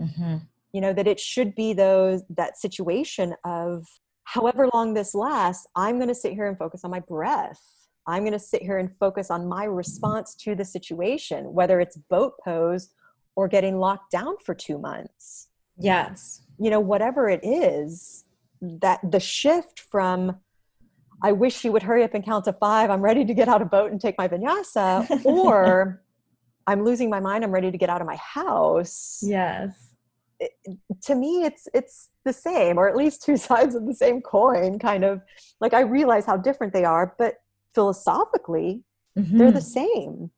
mm-hmm you know that it should be those that situation of however long this lasts i'm going to sit here and focus on my breath. I'm going to sit here and focus on my response to the situation whether it's boat pose or getting locked down for 2 months. Yes. You know whatever it is that the shift from i wish you would hurry up and count to 5 i'm ready to get out of boat and take my vinyasa or i'm losing my mind i'm ready to get out of my house. Yes to me it's it's the same or at least two sides of the same coin kind of. Like i realize how different they are but philosophically mm-hmm. they're the same.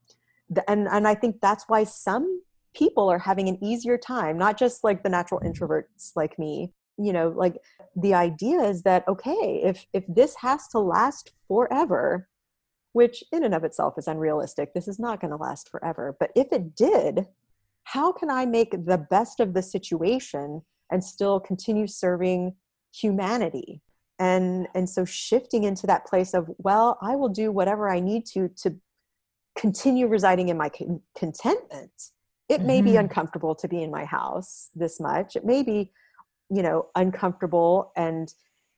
And and i think that's why some people are having an easier time not just like the natural introverts like me. You know like the idea is that okay if if this has to last forever which in and of itself is unrealistic this is not going to last forever but if it did how can I make the best of the situation and still continue serving humanity? And, and so shifting into that place of, well, I will do whatever I need to to continue residing in my con- contentment. It mm-hmm. may be mm-hmm. uncomfortable to be in my house this much. It may be, you know, uncomfortable and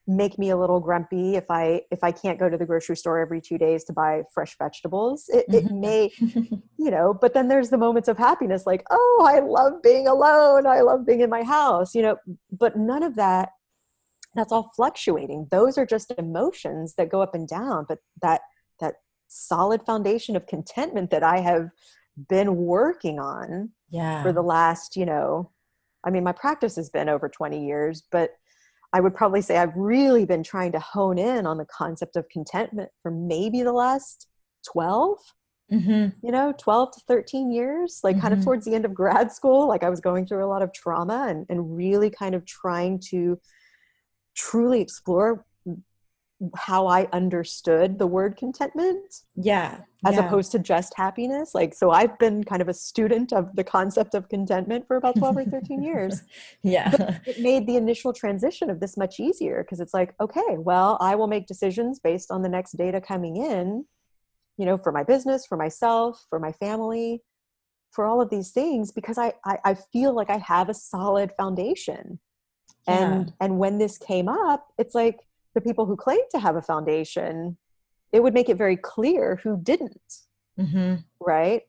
make me a little grumpy if i if i can't go to the grocery store every two days to buy fresh vegetables. It, it mm-hmm. may you know but then there's the moments of happiness like oh i love being alone. I love being in my house you know but none of that that's all fluctuating. Those are just emotions that go up and down but that that solid foundation of contentment that i have been working on yeah. for the last you know i mean my practice has been over 20 years but I would probably say I've really been trying to hone in on the concept of contentment for maybe the last 12, mm-hmm. you know, 12 to 13 years, like mm-hmm. kind of mm-hmm. towards the end of grad school. Like I was going through a lot of trauma and, and really kind of trying to truly explore how I understood the word contentment. Yeah. As yeah. opposed to just happiness. Like, so I've been kind of a student of the concept of contentment for about 12 or 13 years. yeah. But it made the initial transition of this much easier because it's like, okay, well, I will make decisions based on the next data coming in, you know, for my business, for myself, for my family, for all of these things, because I, I, I feel like I have a solid foundation. Yeah. And and when this came up, it's like, the people who claim to have a foundation, it would make it very clear who didn't. Mm-hmm. Right.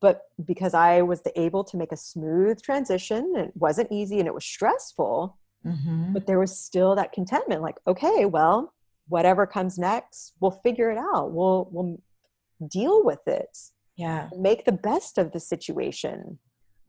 But because I was able to make a smooth transition, it wasn't easy and it was stressful, mm-hmm. but there was still that contentment like, okay, well, whatever comes next, we'll figure it out. We'll, we'll deal with it. Yeah. Make the best of the situation.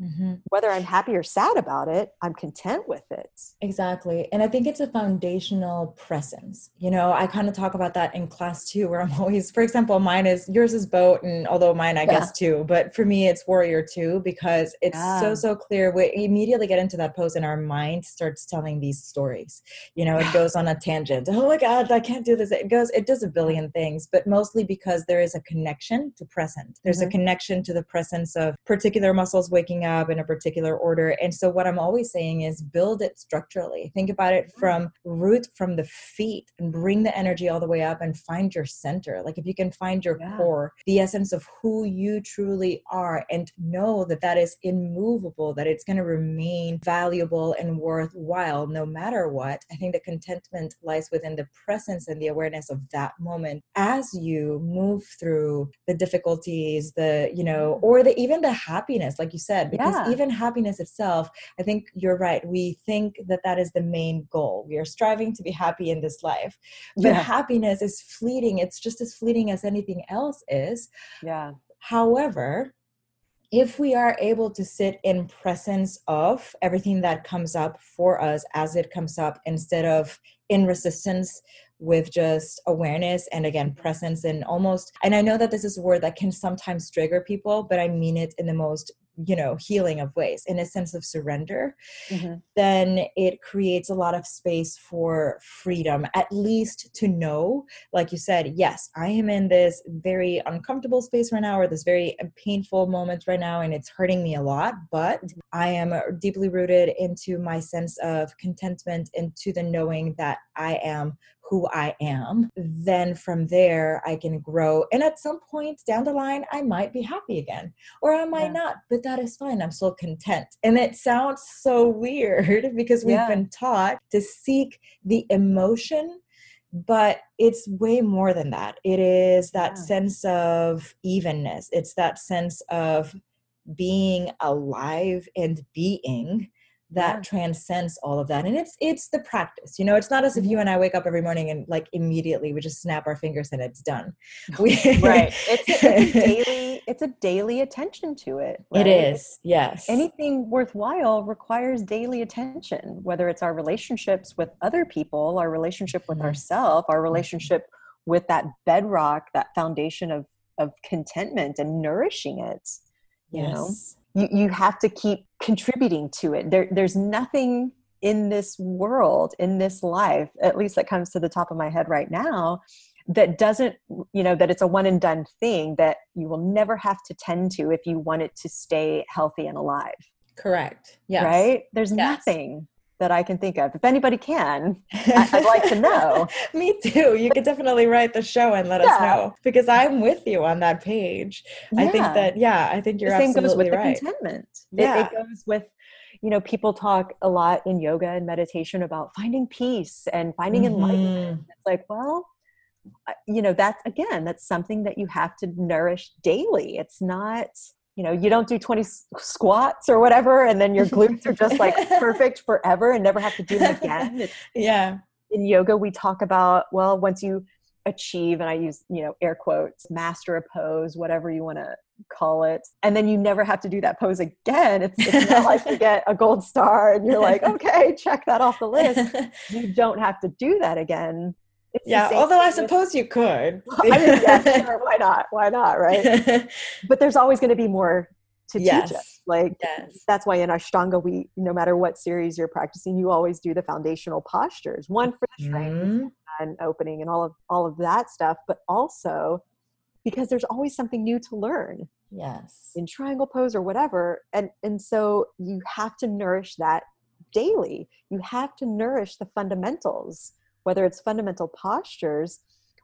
Mm-hmm. Whether I'm happy or sad about it, I'm content with it. Exactly. And I think it's a foundational presence. You know, I kind of talk about that in class too, where I'm always, for example, mine is yours is boat, and although mine, I yeah. guess too, but for me, it's warrior two, because it's yeah. so, so clear. We immediately get into that pose, and our mind starts telling these stories. You know, it goes on a tangent. Oh my God, I can't do this. It goes, it does a billion things, but mostly because there is a connection to present. There's mm-hmm. a connection to the presence of particular muscles waking up up in a particular order. And so what I'm always saying is build it structurally. Think about it mm. from root from the feet and bring the energy all the way up and find your center. Like if you can find your yeah. core, the essence of who you truly are and know that that is immovable, that it's going to remain valuable and worthwhile no matter what. I think the contentment lies within the presence and the awareness of that moment as you move through the difficulties, the, you know, mm. or the even the happiness, like you said, because yeah. even happiness itself i think you're right we think that that is the main goal we are striving to be happy in this life but yeah. happiness is fleeting it's just as fleeting as anything else is yeah however if we are able to sit in presence of everything that comes up for us as it comes up instead of in resistance with just awareness and again presence and almost and i know that this is a word that can sometimes trigger people but i mean it in the most you know healing of ways in a sense of surrender mm-hmm. then it creates a lot of space for freedom at least to know like you said yes i am in this very uncomfortable space right now or this very painful moment right now and it's hurting me a lot but mm-hmm. i am deeply rooted into my sense of contentment into the knowing that i am who I am, then from there I can grow. And at some point down the line, I might be happy again, or I might yeah. not, but that is fine. I'm still content. And it sounds so weird because we've yeah. been taught to seek the emotion but it's way more than that. It is that yeah. sense of evenness. It's that sense of being alive and being that yeah. transcends all of that and it's it's the practice you know it's not as if you mm-hmm. and i wake up every morning and like immediately we just snap our fingers and it's done we, right it's a, it's a, daily it's a daily attention to it right? it is yes anything worthwhile requires daily attention whether it's our relationships with other people our relationship with mm-hmm. ourselves our mm-hmm. relationship with that bedrock that foundation of of contentment and nourishing it you yes. know you, you have to keep contributing to it. There, there's nothing in this world in this life at least that comes to the top of my head right now that doesn't you know that it's a one and done thing that you will never have to tend to if you want it to stay healthy and alive. Correct. Yeah right? There's yes. nothing that I can think of. If anybody can, I, would like to know. Me too. You could definitely write the show and let yeah. us know because I'm with you on that page. Yeah. I think that yeah, I think you're the same goes with the right. contentment. Yeah. It, it goes with you know people talk a lot in yoga and meditation about finding peace and finding mm-hmm. enlightenment it's like well you know that's again that's something that you have to nourish daily it's not you know you don't do 20 squats or whatever and then your glutes are just like perfect forever and never have to do them again. It's, yeah. In yoga we talk about well once you achieve and i use you know air quotes master a pose whatever you want to call it and then you never have to do that pose again. It's, it's not like you get a gold star and you're like okay check that off the list. You don't have to do that again it's yeah although i suppose you could I mean, yeah, sure, why not why not right but there's always going to be more to yes. teach us like yes. that's why in ashtanga we no matter what series you're practicing you always do the foundational postures one for the strength mm-hmm. and opening and all of all of that stuff but also because there's always something new to learn yes in triangle pose or whatever and and so you have to nourish that daily you have to nourish the fundamentals whether it's fundamental postures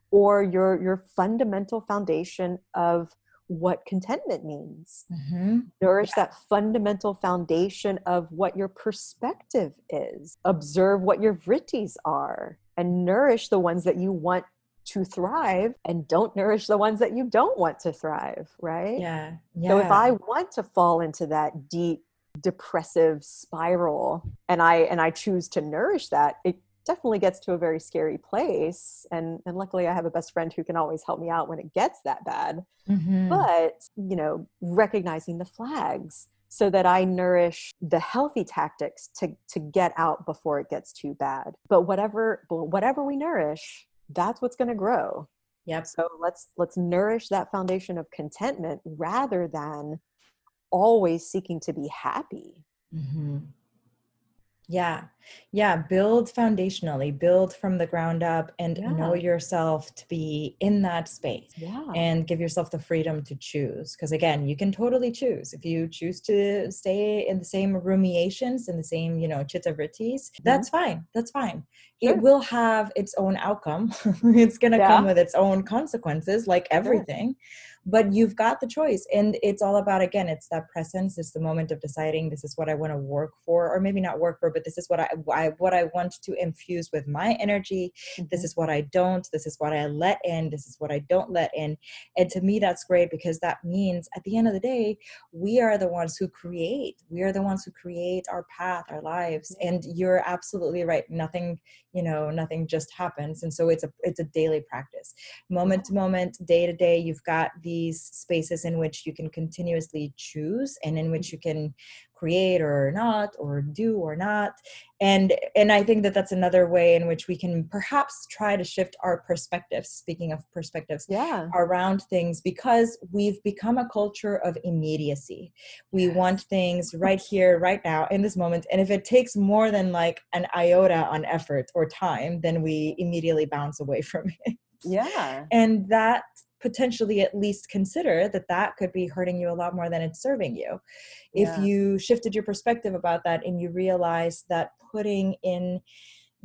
or your your fundamental foundation of what contentment means mm-hmm. nourish yeah. that fundamental foundation of what your perspective is observe what your vrittis are and nourish the ones that you want to thrive and don't nourish the ones that you don't want to thrive right yeah, yeah. so if i want to fall into that deep depressive spiral and i and i choose to nourish that it definitely gets to a very scary place and and luckily i have a best friend who can always help me out when it gets that bad. Mm-hmm. but you know recognizing the flags so that i nourish the healthy tactics to to get out before it gets too bad. But whatever whatever we nourish that's what's going to grow. Yep. So let's let's nourish that foundation of contentment rather than always seeking to be happy. Mm-hmm. Yeah. Yeah. Build foundationally, build from the ground up and yeah. know yourself to be in that space. Yeah. And give yourself the freedom to choose. Because again, you can totally choose. If you choose to stay in the same rumiations in the same, you know, chitta vrittis, mm-hmm. that's fine. That's fine. Sure. It will have its own outcome. it's gonna yeah. come with its own consequences, like everything. Sure but you've got the choice and it's all about again it's that presence it's the moment of deciding this is what i want to work for or maybe not work for but this is what i, I what i want to infuse with my energy mm-hmm. this is what i don't this is what i let in this is what i don't let in and to me that's great because that means at the end of the day we are the ones who create we are the ones who create our path our lives mm-hmm. and you're absolutely right nothing you know nothing just happens and so it's a it's a daily practice moment to moment day to day you've got the these spaces in which you can continuously choose and in which mm-hmm. you can create or not or do or not. And and i think that that's another way in which we can perhaps try to shift our perspectives speaking of perspectives yeah. around things because we've become a culture of immediacy. We yes. want things right here right now in this moment and if it takes more than like an iota on effort or time then we immediately bounce away from it. Yeah. And that potentially at least consider that that could be hurting you a lot more than it's serving you. Yeah. If you shifted your perspective about that and you realize that putting in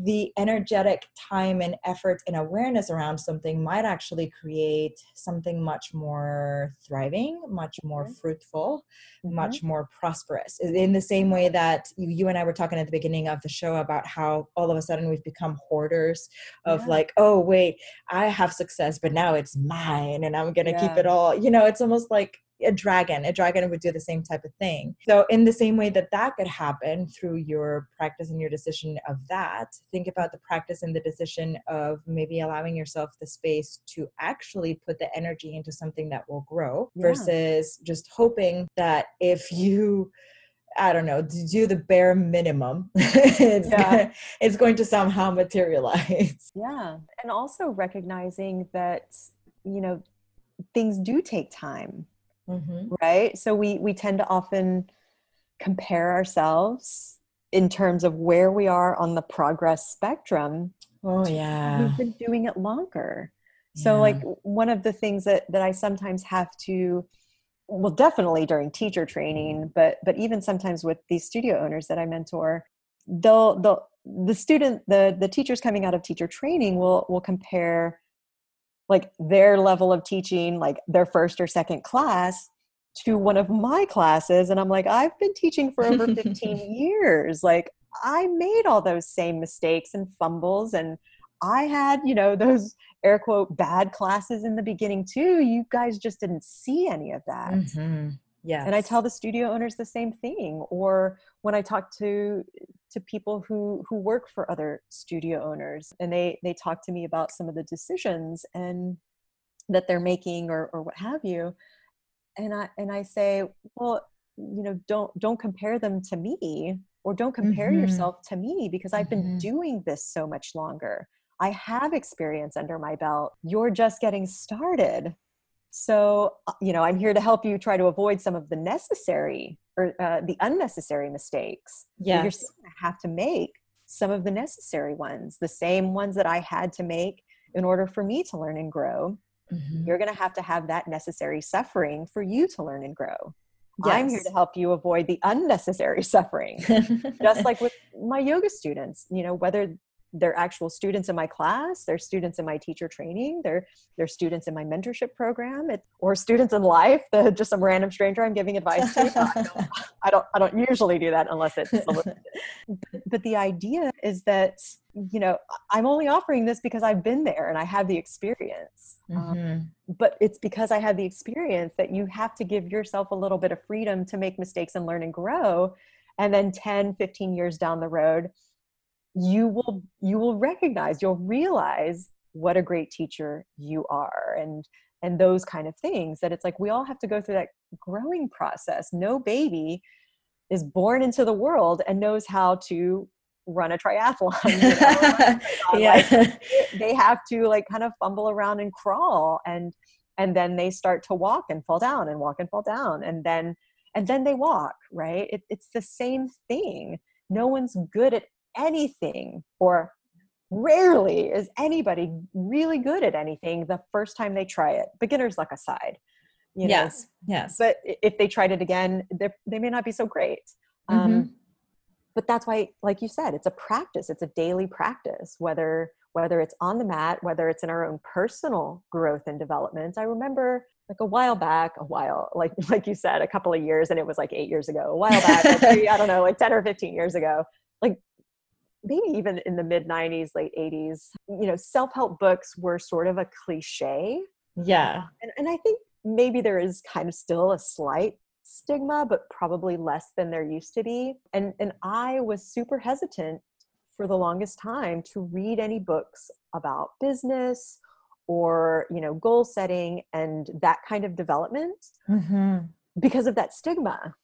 the energetic time and effort and awareness around something might actually create something much more thriving, much more mm-hmm. fruitful, mm-hmm. much more prosperous. In the same way that you, you, and I were talking at the beginning of the show about how all of a sudden we've become hoarders of yeah. like, oh, wait, I have success, but now it's mine and I'm going to yeah. keep it all. You know, it's almost like a dragon a dragon would do the same type of thing so in the same way that that could happen through your practice and your decision of that think about the practice and the decision of maybe allowing yourself the space to actually put the energy into something that will grow yeah. versus just hoping that if you I don't know, do the bare minimum, it's, yeah. gonna, it's going to somehow materialize. Yeah. And also recognizing that, you know, things do take time mm-hmm. right so we we tend to often compare ourselves in terms of where we are on the progress spectrum oh yeah we've been doing it longer so yeah. like one of the things that that i sometimes have to well definitely during teacher training but but even sometimes with these studio owners that i mentor they'll they'll the student the the teachers coming out of teacher training will will compare like their level of teaching like their first or second class to one of my classes and I'm like, I've been teaching for over 15 years. Like, I made all those same mistakes and fumbles and I had, you know, those air quote bad classes in the beginning too. You guys just didn't see any of that. Mm-hmm. Yeah. And I tell the studio owners the same thing. Or when I talk to to people who who work for other studio owners and they they talk to me about some of the decisions and that they're making or or what have you. And I and I say, well, you know, don't don't compare them to me or don't compare mm-hmm. yourself to me because I've been mm-hmm. doing this so much longer. I have experience under my belt. You're just getting started. So, uh, you know, I'm here to help you try to avoid some of the necessary or uh, the unnecessary mistakes. Yeah. You're still going to have to make some of the necessary ones, the same ones that I had to make in order for me to learn and grow. Mm-hmm. You're going to have to have that necessary suffering for you to learn and grow. Yes. I'm here to help you avoid the unnecessary suffering. Just like with my yoga students, you know, whether they're actual students in my class they're students in my teacher training they're they're students in my mentorship program it, or students in life the, just some random stranger i'm giving advice to. I, don't, I don't i don't usually do that unless it's but, but the idea is that you know i'm only offering this because i've been there and i have the experience. Um, mm-hmm. um, but it's because i have the experience that you have to give yourself a little bit of freedom to make mistakes and learn and grow and then 10 15 years down the road you will you will recognize you'll realize what a great teacher you are and and those kind of things that it's like we all have to go through that growing process no baby is born into the world and knows how to run a triathlon you know? yeah. Like, they have to like kind of fumble around and crawl and and then they start to walk and fall down and walk and fall down and then and then they walk right it, it's the same thing no one's good at anything or rarely is anybody really good at anything the first time they try it. Beginner's luck aside you know? yes yes. But if they tried it again they may not be so great. Um, mm-hmm. um, but that's why like you said it's a practice it's a daily practice whether whether it's on the mat whether it's in our own personal growth and development. I remember like a while back a while like like you said a couple of years and it was like eight years ago. A while back like i don't know like 10 or 15 years ago. Like maybe even in the mid 90s late 80s you know self-help books were sort of a cliche. Yeah. And, and i think maybe there is kind of still a slight stigma but probably less than there used to be. And and i was super hesitant for the longest time to read any books about business or you know goal setting and that kind of development mm-hmm. because of that stigma.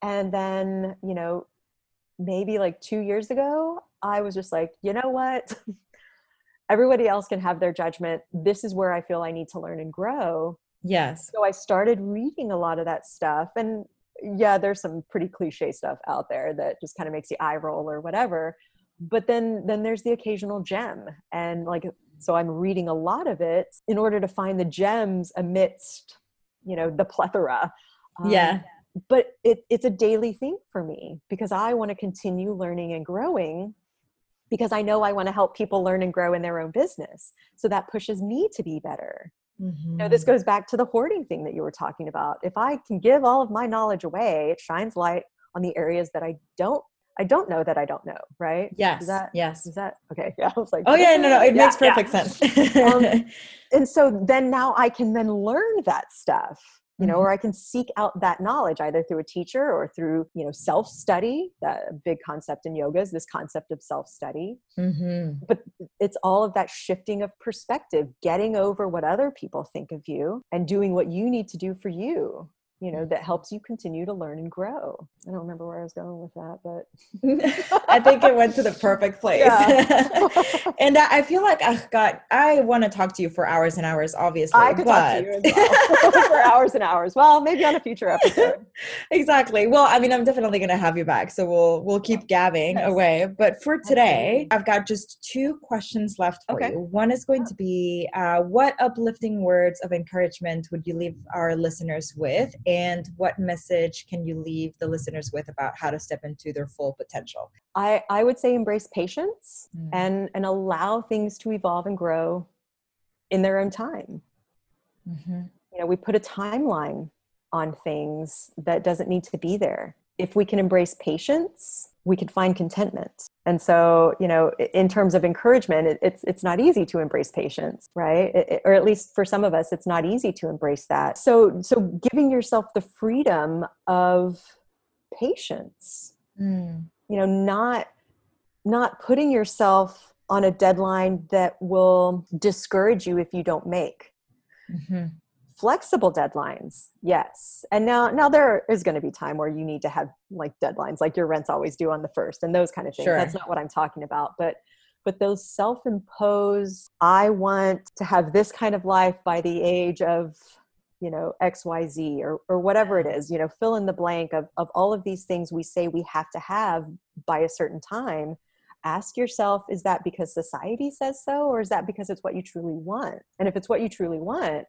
And then you know maybe like two years ago I was just like, you know what? Everybody else can have their judgment. This is where I feel I need to learn and grow. Yes. So I started reading a lot of that stuff. And yeah, there's some pretty cliche stuff out there that just kind of makes you eye roll or whatever. But then then there's the occasional gem. And like so I'm reading a lot of it in order to find the gems amidst, you know, the plethora. Um, yeah but it, it's a daily thing for me because I want to continue learning and growing because I know I want to help people learn and grow in their own business. So that pushes me to be better. Mm-hmm. You know, this mm-hmm. goes back to the hoarding thing that you were talking about. If I can give all of my knowledge away, it shines light on the areas that I don't I don't know that I don't know, right? Yes. Is that yes. Is that okay? Yeah. I was like, oh yeah, no, no, it yeah, makes perfect yeah. sense. um, and so then now I can then learn that stuff you know mm-hmm. or i can seek out that knowledge either through a teacher or through you know self-study that big concept in yoga is this concept of self-study mm-hmm. but it's all of that shifting of perspective getting over what other people think of you and doing what you need to do for you you know that helps you continue to learn and grow. I don't remember where i was going with that but i think it went to the perfect place. Yeah. and i feel like i got i want to talk to you for hours and hours obviously i could but... talk to you well. For hours and hours. Well maybe on a future episode. Exactly. Well i mean i'm definitely going to have you back so we'll we'll keep gabbing yes. away. But for today i've got just two questions left for okay. you. One is going to be uh, what uplifting words of encouragement would you leave our listeners with and what message can you leave the listeners with about how to step into their full potential i i would say embrace patience mm. and and allow things to evolve and grow in their own time mm-hmm. you know we put a timeline on things that doesn't need to be there. If we can embrace patience, we can find contentment. And so, you know, in terms of encouragement, it, it's it's not easy to embrace patience, right? It, or at least for some of us, it's not easy to embrace that. So, so giving yourself the freedom of patience, mm. you know, not not putting yourself on a deadline that will discourage you if you don't make. Mm-hmm flexible deadlines yes. And now now there is going to be time where you need to have like deadlines like your rent's always due on the first and those kind of things. Sure. that's not what i'm talking about but but those self-imposed i want to have this kind of life by the age of you know xyz or or whatever it is you know fill in the blank of of all of these things we say we have to have by a certain time. Ask yourself is that because society says so or is that because it's what you truly want? And if it's what you truly want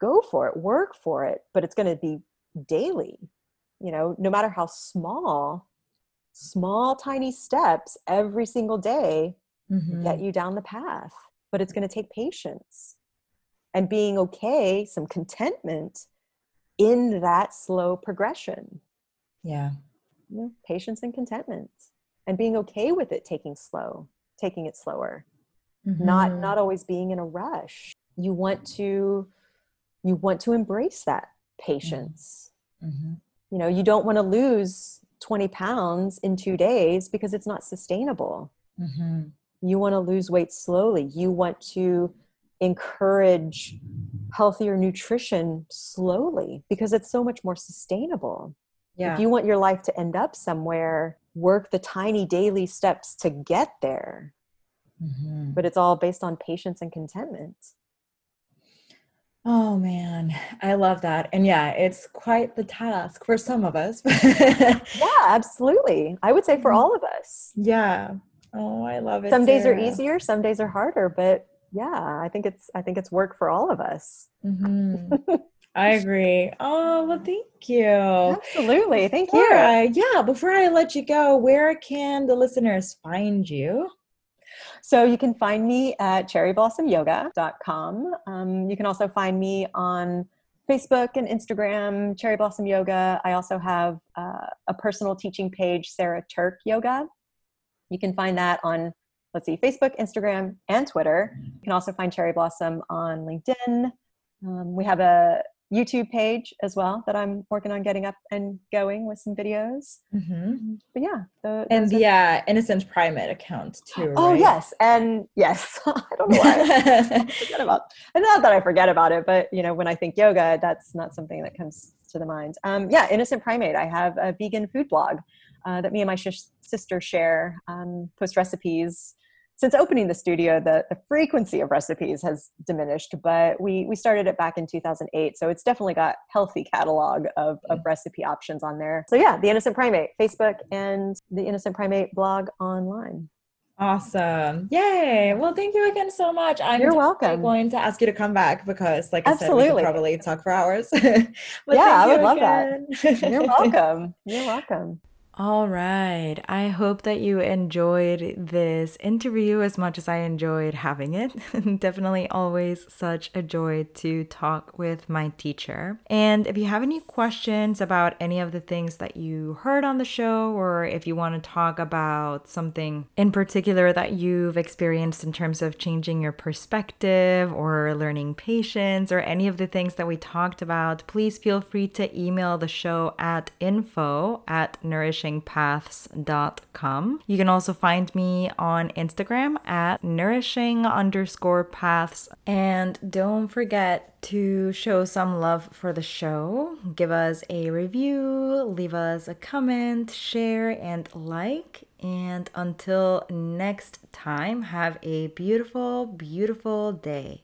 go for it, work for it, but it's going to be daily. You know, no matter how small, small, tiny steps every single day mm-hmm. get you down the path. But it's going to take patience and being okay, some contentment in that slow progression. Yeah. You know, patience and contentment and being okay with it taking slow, taking it slower. Mm-hmm. Not not always being in a rush. You want to you want to embrace that patience mm-hmm. you know you don't want to lose 20 pounds in two days because it's not sustainable mm-hmm. you want to lose weight slowly you want to encourage healthier nutrition slowly because it's so much more sustainable yeah. if you want your life to end up somewhere work the tiny daily steps to get there mm-hmm. but it's all based on patience and contentment Oh man, I love that. And yeah, it's quite the task for some of us. yeah, absolutely. I would say for mm-hmm. all of us. Yeah. Oh, I love it. Some Sara. days are easier, some days are harder, but yeah, I think it's I think it's work for all of us. Mm-hmm. I agree. Oh, well, thank you. Absolutely. Thank before you. I, yeah, before I let you go, where can the listeners find you? So you can find me at cherryblossomyoga.com. Um, you can also find me on Facebook and Instagram, Cherry Blossom Yoga. I also have uh, a personal teaching page, Sara Turk Yoga. You can find that on, let's see, Facebook, Instagram, and Twitter. You can also find Cherry Blossom on LinkedIn. Um, we have a YouTube page as well that I'm working on getting up and going with some videos. Mm-hmm. But yeah, the, and the uh, Innocent Primate account too. Oh right? yes, and yes, I don't know why I forget about. And not that I forget about it, but you know, when I think yoga, that's not something that comes to the mind. Um, yeah, Innocent Primate. I have a vegan food blog uh, that me and my sh- sister share. Um, post recipes since opening the studio, the, the frequency of recipes has diminished, but we, we started it back in 2008. So it's definitely got a healthy catalog of, of mm-hmm. recipe options on there. So yeah, The Innocent Primate, Facebook and The Innocent Primate blog online. Awesome. Yay. Well, thank you again so much. I'm You're welcome. going to ask you to come back because like I Absolutely. said, we could probably talk for hours. yeah, I would love that. You're welcome. You're welcome. All right. I hope that you enjoyed this interview as much as I enjoyed having it. Definitely always such a joy to talk with my teacher. And if you have any questions about any of the things that you heard on the show, or if you want to talk about something in particular that you've experienced in terms of changing your perspective or learning patience, or any of the things that we talked about, please feel free to email the show at info at nourishing nourishingpaths.com. You can also find me on Instagram at nourishing underscore paths. And don't forget to show some love for the show. Give us a review, leave us a comment, share, and like. And until next time, have a beautiful, beautiful day.